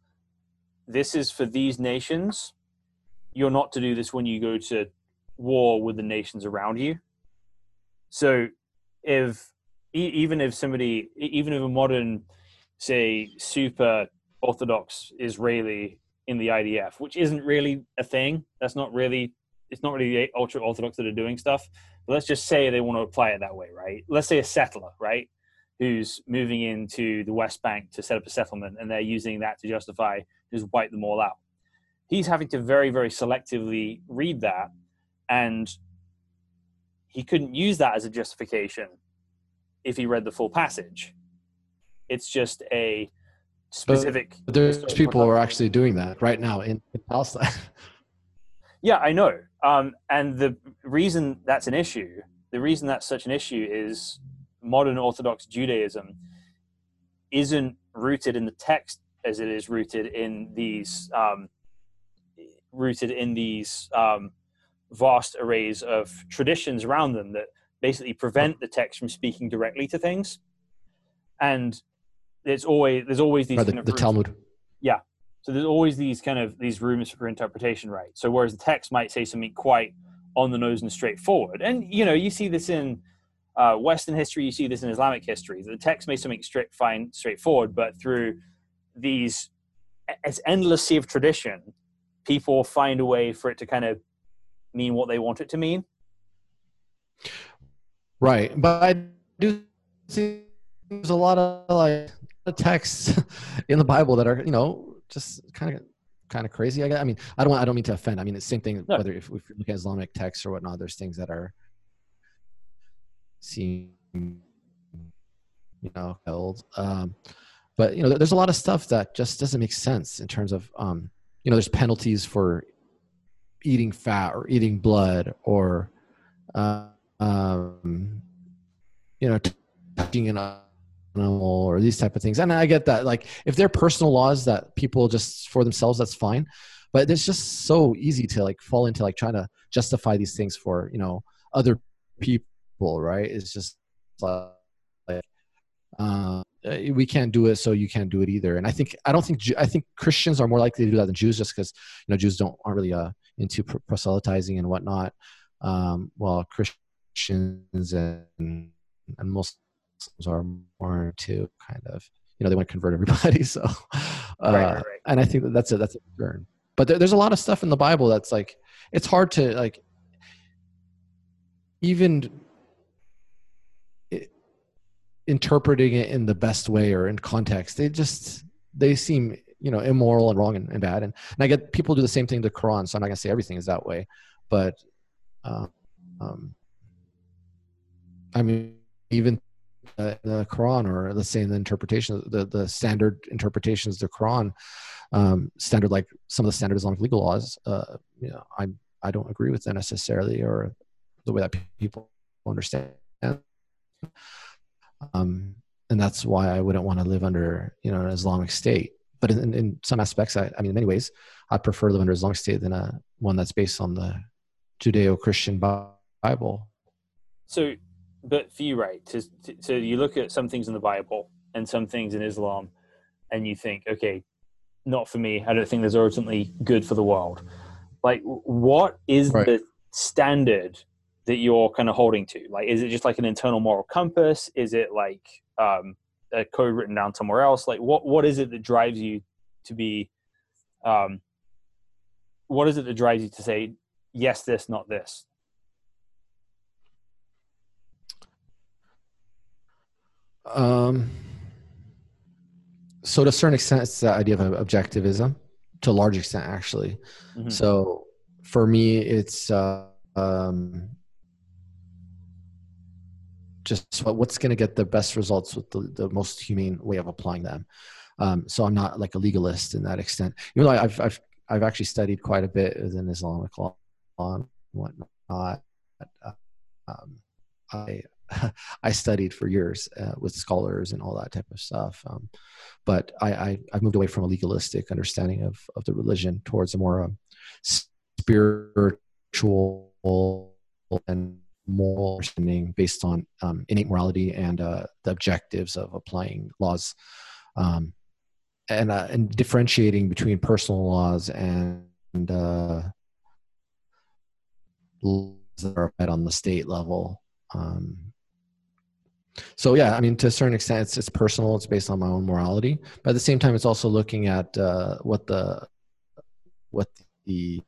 "This is for these nations." You're not to do this when you go to war with the nations around you. So if even if somebody even if a modern say super orthodox Israeli in the IDF, which isn't really a thing, that's not really it's not really the ultra orthodox that are doing stuff. But let's just say they want to apply it that way, right? Let's say a settler, right? Who's moving into the West Bank to set up a settlement and they're using that to justify just wipe them all out he's having to very very selectively read that and he couldn't use that as a justification if he read the full passage. It's just a specific but there's people who are actually doing that right now in, in palestine. Yeah i know. Um, and the reason that's an issue the reason that's such an issue is modern orthodox judaism isn't rooted in the text as it is rooted in these um, rooted in these um, vast arrays of traditions around them that basically prevent the text from speaking directly to things. And there's always there's always these Right, the, of the rooms- Talmud. yeah. So there's always these kind of these rooms for interpretation, right? So whereas the text might say something quite on the nose and straightforward, and you know you see this in uh, Western history, you see this in Islamic history. The text may something straight, fine, straightforward, but through these as endless sea of tradition, people find a way for it to kind of mean what they want it to mean. Right, but I do see there's a lot of like the texts in the Bible that are you know just kind of kind of crazy. I, gue- I mean, I don't want, I don't mean to offend. I mean, it's the same thing. No. Whether if, if you look at Islamic texts or whatnot, there's things that are seem you know held. Um, but you know, there's a lot of stuff that just doesn't make sense in terms of um, you know, there's penalties for eating fat or eating blood or uh, um, you know, touching an animal or these type of things. And I get that. Like, if they're personal laws that people just for themselves, that's fine. But it's just so easy to like fall into like trying to justify these things for you know other people, right? It's just like, like uh, we can't do it, so you can't do it either. And I think I don't think I think Christians are more likely to do that than Jews, just because you know Jews don't aren't really uh, into proselytizing and whatnot. Um, while Christians and and Muslims are more into kind of you know they want to convert everybody. So, uh, Right, right, right. and I think that that's a that's a concern. But there, there's a lot of stuff in the Bible that's like it's hard to like even interpreting it in the best way or in context. They just they seem you know immoral and wrong and, and bad. And, and I get people do the same thing to the Quran. So I'm not gonna say everything is that way, but uh, um, I mean even uh, the Quran, or let's say in the interpretation, the the standard interpretations of the Quran, um, standard like some of the standard Islamic legal laws, uh, you know, I I don't agree with them necessarily, or the way that people understand. Um, and that's why I wouldn't want to live under you know an Islamic state. But in, in some aspects, I, I mean, in many ways, I prefer to live under Islamic state than a one that's based on the Judeo-Christian Bible. So, but for you, right? To, to, so you look at some things in the Bible and some things in Islam, and you think, okay, not for me. I don't think there's ultimately good for the world. Like, what is Right. the standard that you're kind of holding to? Like, is it just like an internal moral compass? Is it like um, a code written down somewhere else? Like, what what is it that drives you to be? Um, what is it that drives you to say yes, this, not this? Um, so to a certain extent, it's the idea of objectivism. To a large extent, actually. Mhm. So for me, it's uh, um, just what, what's going to get the best results with the, the most humane way of applying them. Um, so I'm not like a legalist in that extent. Even though I've I've I've actually studied quite a bit within Islamic law and whatnot. Um, I I studied for years uh, with scholars and all that type of stuff. Um, but I, I I've moved away from a legalistic understanding of of the religion towards a more um, spiritual and moral understanding based on um, innate morality and uh, the objectives of applying laws, um, and uh, and differentiating between personal laws and uh, laws that are applied on the state level. Um, so yeah, I mean, to a certain extent, it's it's personal. It's based on my own morality, but at the same time, it's also looking at uh, what the what the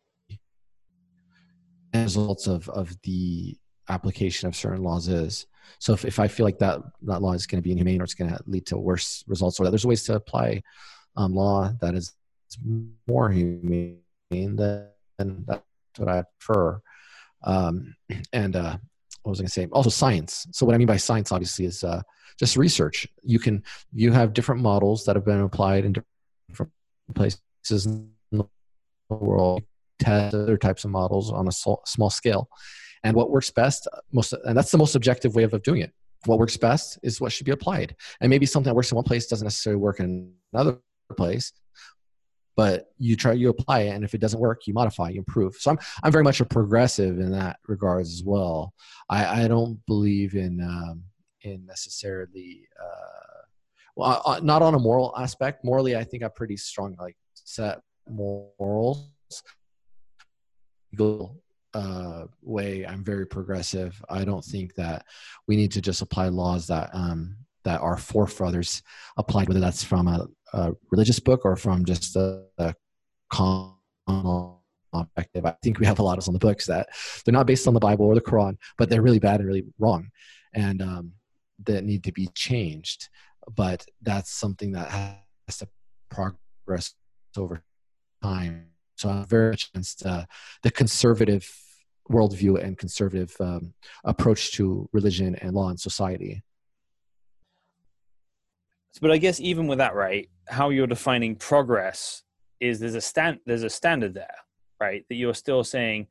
results of of the application of certain laws is. So if, if I feel like that that law is going to be inhumane or it's going to lead to worse results, or that there's ways to apply um, law that is more humane, then that's what I prefer. Um, and uh, what was I going to say? Also, science. So what I mean by science, obviously, is uh, just research. You can you have different models that have been applied in different places in the world. Test other types of models on a small scale, and what works best, most, and that's the most objective way of, of doing it. What works best is what should be applied, and maybe something that works in one place doesn't necessarily work in another place. but you try you apply it and if it doesn't work you modify you improve so i'm i'm very much a progressive in that regards as well i i don't believe in um in necessarily uh well uh, not on a moral aspect morally i think i'm pretty strong like set morals uh, way. I'm very progressive. I don't think that we need to just apply laws that um, that our forefathers applied whether that's from a, a religious book or from just a, a common perspective i think we have a lot of on the books that they're not based on the bible or the quran but they're really bad and really wrong and um, that need to be changed. But that's something that has to progress over time so I'm very against uh, the conservative worldview and conservative um, approach to religion and law and society. But I guess even with that, right, how you're defining progress is there's a stand there's a standard there, right? That you're still saying,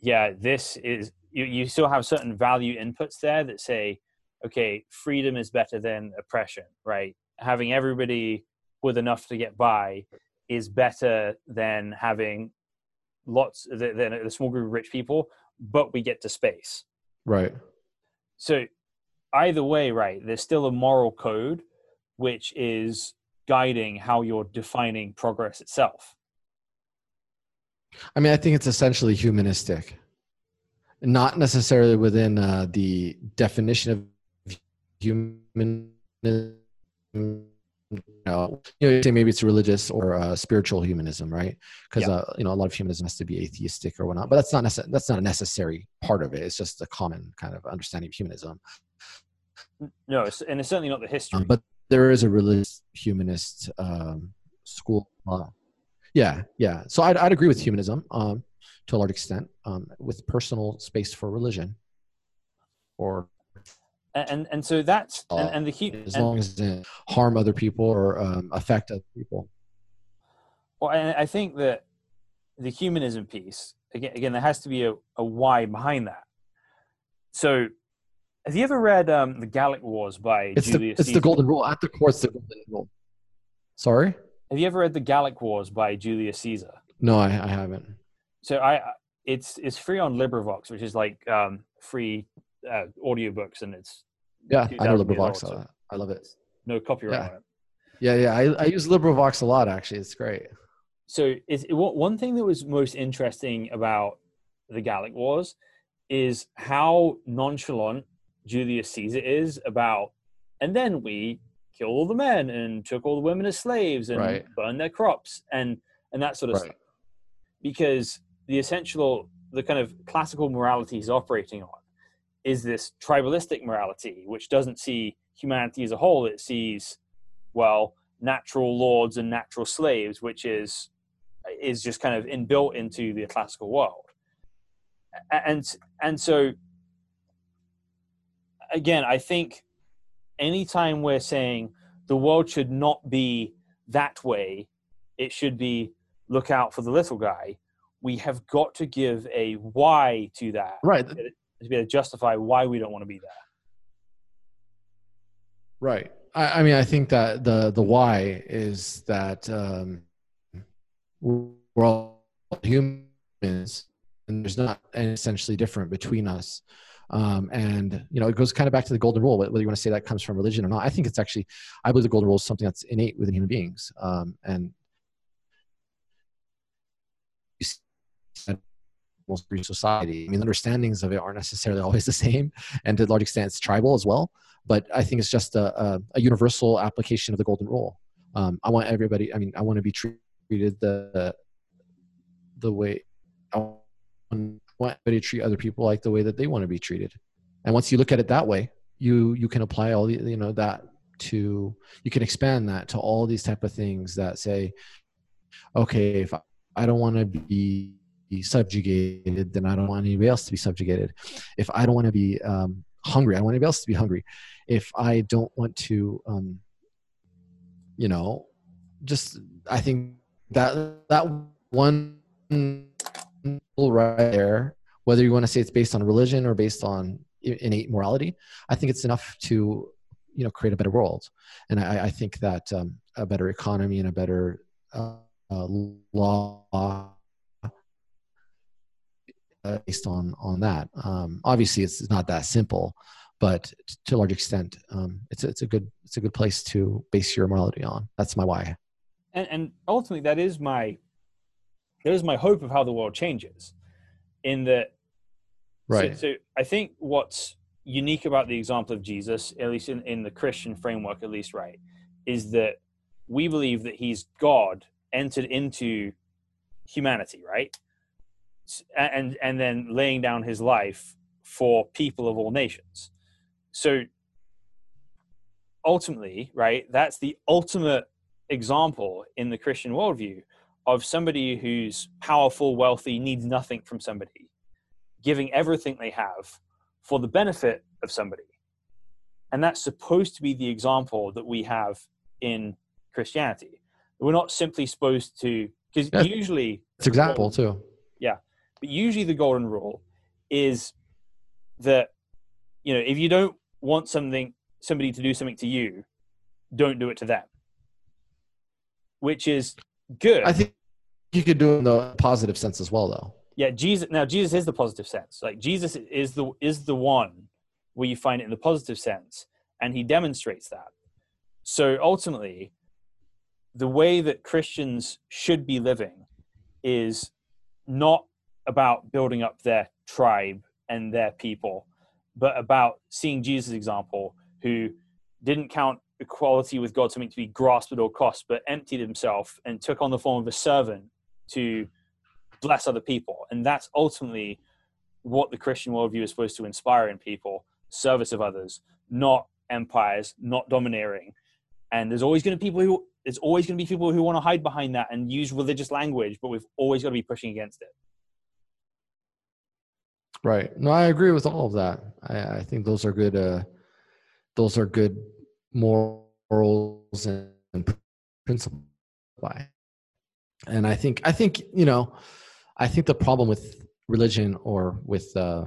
yeah, this is you, you still have certain value inputs there that say, okay, freedom is better than oppression, right? Having everybody with enough to get by is better than having lots than a small group of rich people, but we get to space. Right. So either way, right, there's still a moral code which is guiding how you're defining progress itself. I mean, I think it's essentially humanistic, not necessarily within uh, the definition of human you know, you know, say maybe it's religious or uh, spiritual humanism, right? Because yeah. uh, you know, a lot of humanism has to be atheistic or whatnot, but that's not necess- that's not a necessary part of it. It's just a common kind of understanding of humanism. No, it's, and it's certainly not the history. Um, but there is a religious humanist um, school. Uh, yeah, yeah. So I'd, I'd agree with humanism um, to a large extent, um, with personal space for religion, or and and so that's and, and the as and, long as it harm other people or um, affect other people. Well, and I think that the humanism piece again, again, there has to be a, a why behind that. So, have you ever read um, the Gallic Wars by it's Julius? The, it's Caesar? the Golden Rule. At the core, it's the Golden Rule. Sorry. Have you ever read the Gallic Wars by Julius Caesar? No, I, I haven't. So I, it's it's free on LibriVox, which is like um, free uh, audiobooks, and it's yeah, I know LibriVox. So I love it. No copyright yeah. on it. Yeah, yeah. I, I use LibriVox a lot. Actually, it's great. So, is it, one thing that was most interesting about the Gallic Wars is how nonchalant Julius Caesar is about, and then we killed all the men and took all the women as slaves and right. burned their crops and and that sort of right. stuff. Because the essential, the kind of classical morality he's operating on is this tribalistic morality, which doesn't see humanity as a whole. It sees, well, natural lords and natural slaves, which is is just kind of inbuilt into the classical world. And and so again, I think anytime we're saying the world should not be that way, it should be look out for the little guy. We have got to give a why to that. Right to be able to justify why we don't want to be there. Right. I, I mean, I think that the the why is that um, we're all humans, and there's not essentially different between us. Um, and you know, it goes kind of back to the golden rule. Whether you want to say that comes from religion or not, I think it's actually, I believe the golden rule is something that's innate within human beings. Um, and most free society. I mean, understandings of it aren't necessarily always the same, and to a large extent, it's tribal as well. But I think it's just a, a, a universal application of the golden rule. Um, I want everybody. I mean, I want to be treated the the way I want everybody to treat other people like the way that they want to be treated. And once you look at it that way, you you can apply all the you know that to you can expand that to all these type of things that say, okay, if I, I don't want to be be subjugated, then I don't want anybody else to be subjugated. If I don't want to be um, hungry, I don't want anybody else to be hungry. If I don't want to, um, you know, just I think that that one right there, whether you want to say it's based on religion or based on innate morality, I think it's enough to you know create a better world. And I, I think that um, a better economy and a better uh, uh, law based on on that. Um, obviously, it's not that simple, but to a large extent, um, it's it's a good it's a good place to base your morality on. That's my why. And, and ultimately, that is my that is my hope of how the world changes. In that, right? So, so I think what's unique about the example of Jesus, at least in, in the Christian framework, at least, right, is that we believe that he's God entered into humanity, right? And and then laying down his life for people of all nations. So ultimately, right, that's the ultimate example in the Christian worldview of somebody who's powerful, wealthy, needs nothing from somebody, giving everything they have for the benefit of somebody. And that's supposed to be the example that we have in Christianity. We're not simply supposed to, because usually, It's example too. yeah, but usually the golden rule is that, you know, if you don't want something, somebody to do something to you, don't do it to them. Which is good. I think you could do it in the positive sense as well, though. yeah jesus now jesus is the positive sense like jesus is the is the one where you find it in the positive sense and he demonstrates that so ultimately the way that christians should be living is not about building up their tribe and their people but about seeing jesus example who didn't count equality with god something to be grasped at all costs but emptied himself and took on the form of a servant to bless other people. And that's ultimately what the Christian worldview is supposed to inspire in people service of others, not empires, not domineering. And there's always going to be people who there's always going to be people who want to hide behind that and use religious language, but we've always got to be pushing against it. Right. No, I agree with all of that. I, I think those are good. Uh, those are good morals and, and principles. And I think I think you know, I think the problem with religion or with uh,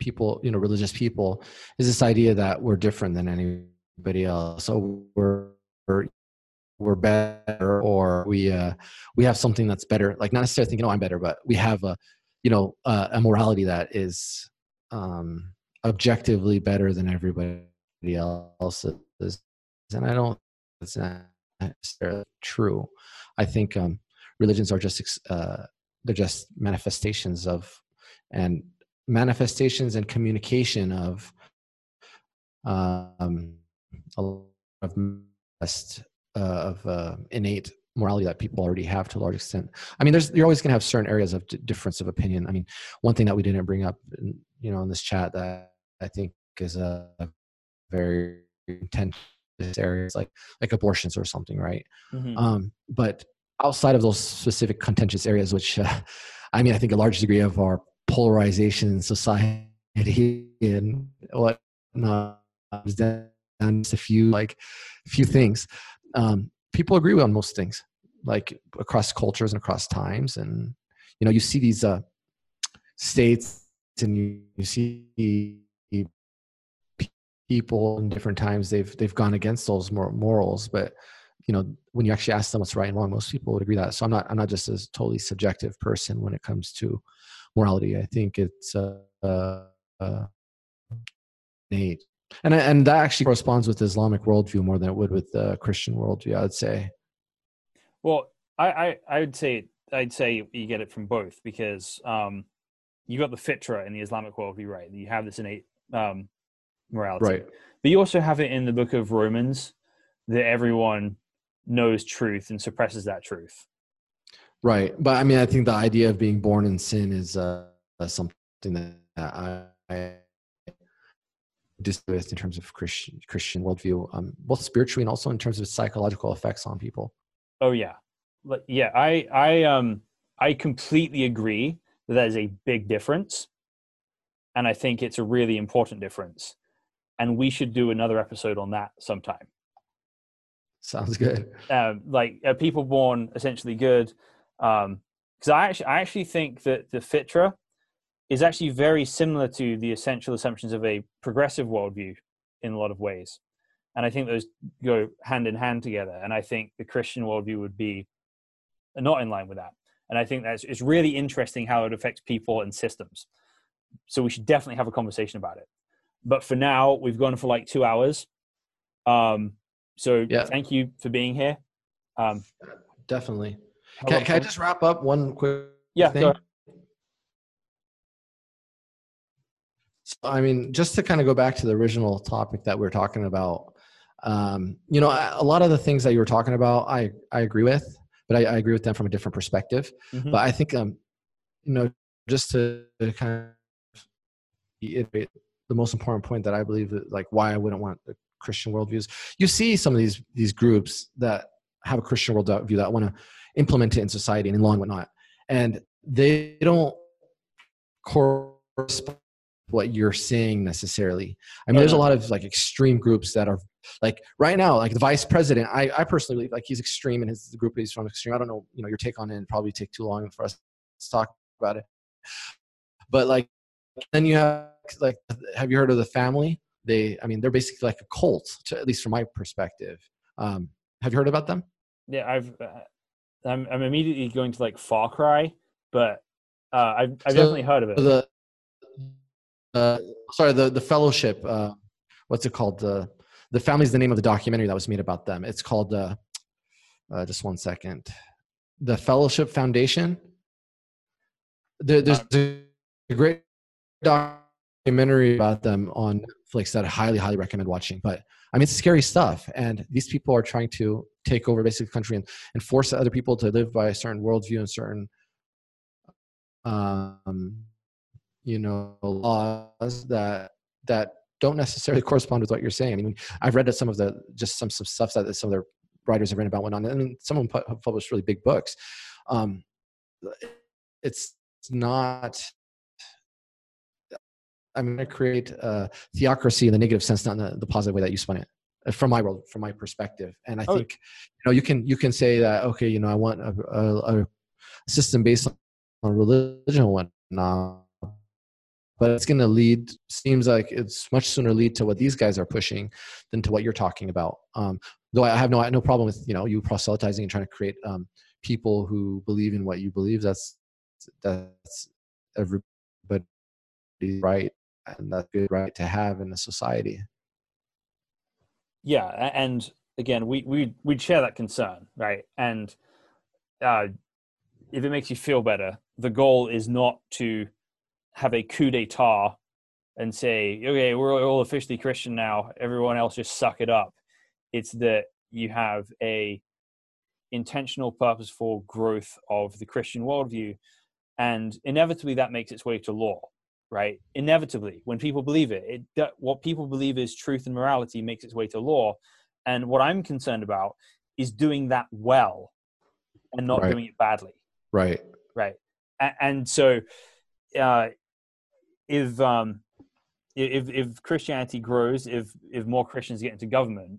people, you know, religious people, is this idea that we're different than anybody else. So we're we're, we're better, or we uh, we have something that's better. Like not necessarily thinking, "Oh, I'm better," but we have a you know uh, a morality that is um, objectively better than everybody else's, and I don't. It's not necessarily true. I think um, religions are just uh, they're just manifestations of and manifestations and communication of um, a lot of best, uh, of uh, innate morality that people already have to a large extent. I mean, there's you're always going to have certain areas of d- difference of opinion. I mean, one thing that we didn't bring up, in, you know, in this chat that I think is a very intense areas like like abortions or something, right? Mhm. Um, but outside of those specific contentious areas, which uh, I mean, I think a large degree of our polarization in society and whatnot is down to just a few like few things. Um, people agree on most things, like across cultures and across times, and you know, you see these uh, states and you, you see people in different times they've they've gone against those morals. But you know when you actually ask them what's right and wrong most people would agree that. So i'm not i'm not just a totally subjective person when it comes to morality. I think it's uh, uh, innate and and that actually corresponds with islamic worldview more than it would with the christian worldview i'd say Well, I, I, I would say I'd say you get it from both because um, you got the fitra in the Islamic worldview, right? You have this innate um, morality, right But you also have it in the book of Romans that everyone knows truth and suppresses that truth. right but i mean i think the idea of being born in sin is uh, something that i, I with in terms of christian christian worldview um both spiritually and also in terms of psychological effects on people. Oh yeah, yeah. I I um I completely agree that that is a big difference, and I think it's a really important difference, and we should do another episode on that sometime. sounds good. Um, like are people born essentially good? Um because i actually i actually think that the fitra is actually very similar to the essential assumptions of a progressive worldview in a lot of ways and i think those go hand in hand together and i think the christian worldview would be not in line with that. And I think that's it's really interesting how it affects people and systems. So we should definitely have a conversation about it. But for now, we've gone for like two hours. Um, so Yeah. thank you for being here. Um, Definitely. Can, can I just wrap up one quick yeah, thing? I mean, just to kind of go back to the original topic that we are talking about, um, you know, a lot of the things that you were talking about, I, I agree with, but I, I agree with them from a different perspective. Mhm. But I think, um, you know, just to kind of reiterate the most important point that I believe that, like, why I wouldn't want the Christian worldviews. You see some of these these groups that have a Christian worldview that want to implement it in society and in law and whatnot, and they don't correspond what you're seeing necessarily. I mean, there's a lot of like extreme groups that are like right now, like the vice president. I, I personally believe like he's extreme and his the group he's from extreme. I don't know, you know, your take on it and probably take too long for us to talk about it. But like, then you have like, have you heard of the family? They, I mean, they're basically like a cult, to, at least from my perspective. Um, have you heard about them? Yeah, I've uh, I'm I'm immediately going to like Far Cry, but uh, I've I've So definitely heard of it. The, uh, sorry, the the fellowship. Uh, what's it called? The the family's the name of the documentary that was made about them. It's called. Uh, uh, just one second. The Fellowship Foundation. There, there's a great documentary about them on Netflix that I highly, highly recommend watching. But I mean, it's scary stuff, and these people are trying to take over basically the country and, and force other people to live by a certain worldview and certain um, you know laws that that don't necessarily correspond with what you're saying. I mean, I've read that some of the just some some stuff that some of the writers have written about whatnot. I mean, some of them pu- published really big books. Um, it's not. I'm going to create a theocracy in the negative sense, not in the, the positive way that you spun it, uh, from my world, from my perspective. And I Oh. think, you know, you can you can say that okay, you know, I want a, a, a system based on religion and whatnot, but it's going to lead seems like it's much sooner lead to what these guys are pushing than to what you're talking about. Um, though i have no no problem with you know you proselytizing and trying to create um, people who believe in what you believe. That's that's everybody's right and that's good right to have in a society. Yeah and again we we we'd share that concern right? And uh if it makes you feel better the goal is not to have a coup d'etat and say okay we're all officially christian now. Everyone else just suck it up. It's that you have a intentional purposeful growth of the christian worldview and inevitably that makes its way to law right? Inevitably when people believe it, it that- what people believe is truth and morality makes its way to law and what i'm concerned about is doing that well and not Right. doing it badly. Right. Right. A- and so uh if um if if christianity grows if if more christians get into government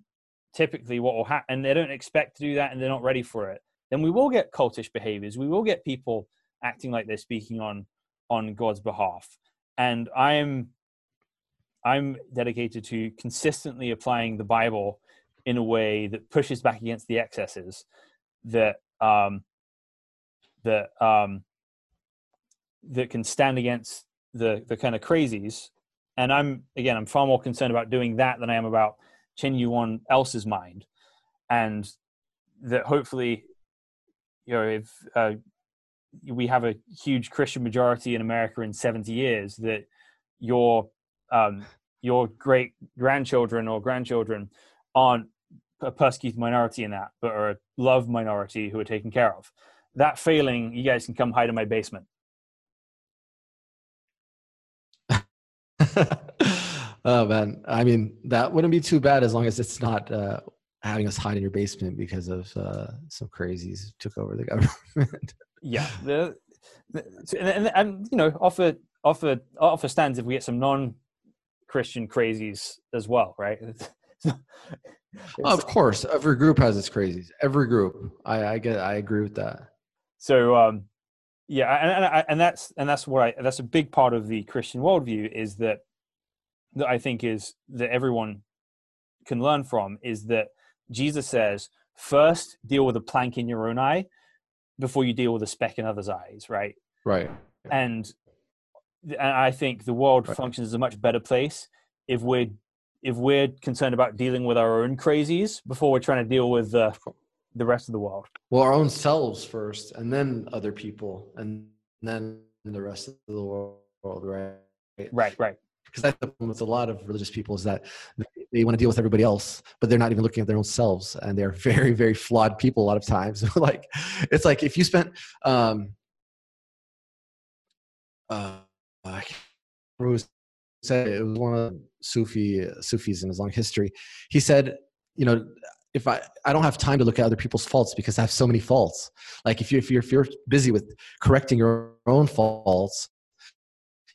typically what will happen and they don't expect to do that and they're not ready for it then we will get cultish behaviors. We will get people acting like they're speaking on on god's behalf. And i'm i'm dedicated to consistently applying the bible in a way that pushes back against the excesses that um that um that can stand against the the kind of crazies. And i'm again i'm far more concerned about doing that than i am about changing anyone else's mind. And that hopefully you know if uh, we have a huge christian majority in america in 70 years that your um your great grandchildren or grandchildren aren't a persecuted minority in that but are a loved minority who are taken care of. That failing you guys can come hide in my basement oh man. I mean that wouldn't be too bad as long as it's not uh, having us hide in your basement because of uh, some crazies who took over the government. Yeah. The, the, and, and, and you know offer offer offer stands if we get some non-christian crazies as well right? Of course. Every group has its crazies. Every group. I i get i agree with that. So um yeah and, and, and that's and that's what i that's a big part of the christian worldview is that that i think is that everyone can learn from is that jesus says first deal with a plank in your own eye before you deal with a speck in others' eyes, right? Right. And and I think the world Right. functions as a much better place if we're if we're concerned about dealing with our own crazies before we're trying to deal with uh, the rest of the world. Well, our own selves first, and then other people, and then the rest of the world, right? Right, right. Because that's the problem with a lot of religious people is that they want to deal with everybody else, but they're not even looking at their own selves, and they're very, very flawed people a lot of times. like, it's like if you spent, um, uh, I can't said it, it was one of Sufi Sufis in his long history. He said, you know, if I I don't have time to look at other people's faults because I have so many faults. Like if you if you're if you're busy with correcting your own faults,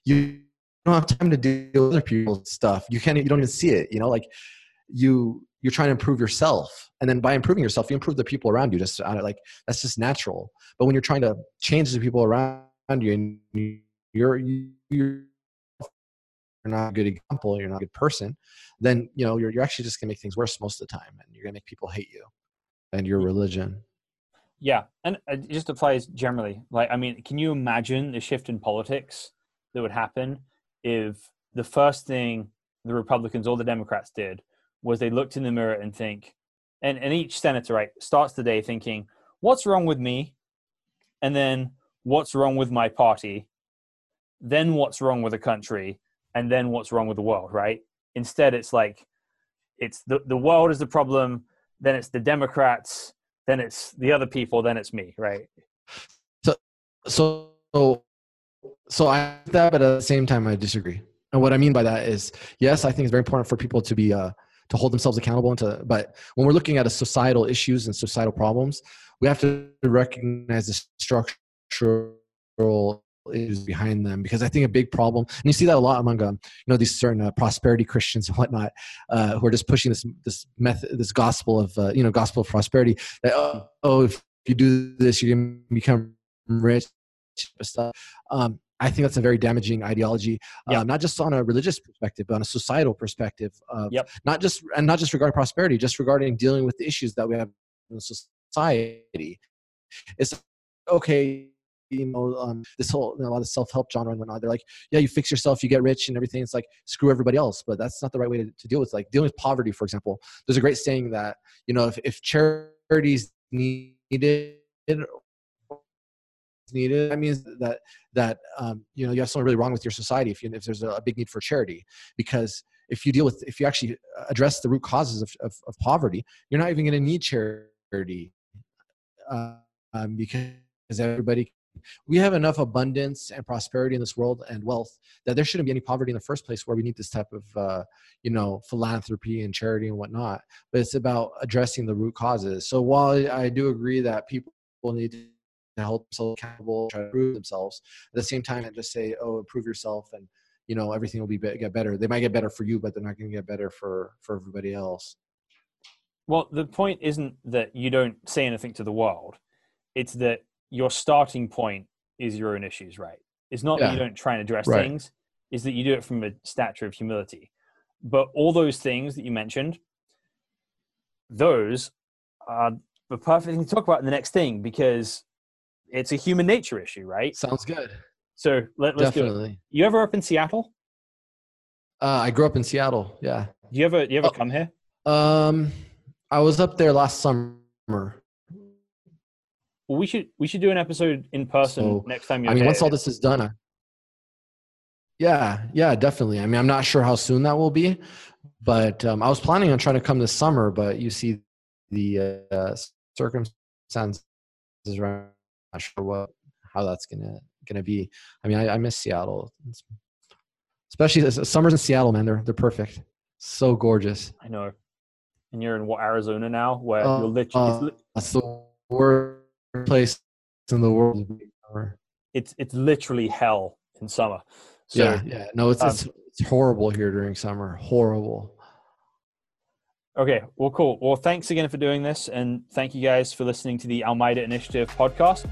you don't have time to deal with other people's stuff. You can't you don't even see it. You know, like you you're trying to improve yourself, and then by improving yourself, you improve the people around you. Just like that's just natural. But when you're trying to change the people around you, and you- you're you're you're not a good example, you're not a good person, then you know you're you're actually just gonna make things worse most of the time, and you're gonna make people hate you and your religion. Yeah, and uh, it just applies generally. Like, I mean, can you imagine the shift in politics that would happen if the first thing the Republicans or the Democrats did was they looked in the mirror and think, and, and each senator, right, starts the day thinking, what's wrong with me? And then what's wrong with my party? Then what's wrong with the country? And then what's wrong with the world, right? Instead, it's like, it's the, the world is the problem, then it's the Democrats, then it's the other people, then it's me, right? So so so I that, but at the same time, I disagree. And what I mean by that is, yes, I think it's very important for people to be uh, to hold themselves accountable and to. But when we're looking at a societal issues and societal problems, we have to recognize the structural issues behind them because I think a big problem, and you see that a lot among um, you know these certain uh, prosperity Christians and whatnot, uh, who are just pushing this this method, this gospel of uh, you know gospel of prosperity. That oh, oh, if you do this, you can become rich. Stuff. Um, I think that's a very damaging ideology, Yep. uh, not just on a religious perspective, but on a societal perspective. Of Yep. Not just and not just regarding prosperity, just regarding dealing with the issues that we have in society. It's okay, you know, um, this whole you know, a lot of self help genre and whatnot. They're like, yeah, you fix yourself, you get rich, and everything. It's like screw everybody else, but that's not the right way to, to deal with. Like dealing with poverty, for example. There's a great saying that you know if if charities needed needed that means that that um, you know you have something really wrong with your society if you if there's a, big need for charity because if you deal with if you actually address the root causes of, of, of poverty you're not even going to need charity uh, um, because everybody we have enough abundance and prosperity in this world and wealth that there shouldn't be any poverty in the first place where we need this type of uh, you know philanthropy and charity and whatnot. But it's about addressing the root causes. So while i do agree that people need to help themselves accountable try to improve themselves at the same time and just say oh improve yourself and you know everything will be, be get better. They might get better for you but they're not going to get better for for everybody else. Well, the point isn't that you don't say anything to the world. It's that your starting point is your own issues, right? It's not that you don't try and address Right. things, is that you do it from a stature of humility. But all those things that you mentioned, those are the perfect thing to talk about in the next thing because it's a human nature issue, right? sounds good So let, let's do it. definitely You ever up in Seattle? uh, i grew up in seattle yeah Do you ever do you ever Oh. come here? um i was up there last summer Well, we should we should do an episode in person So, next time you're I mean, here. once all this is done, I, yeah, yeah, definitely. I mean, I'm not sure how soon that will be, but um, I was planning on trying to come this summer, but you see the uh, circumstances around. Not sure what how that's gonna gonna be. I mean, I, I miss Seattle, It's- especially the summers in Seattle. Man, they're they're perfect. So gorgeous. I know. And you're in what Arizona now, where Uh, you're literally uh, That's the worst place in the world. it's it's literally hell in summer. So yeah, yeah. No, it's, um, it's it's horrible here during summer. Horrible. okay, well, cool. Well, thanks again for doing this, and thank you guys for listening to the Almeida Initiative podcast.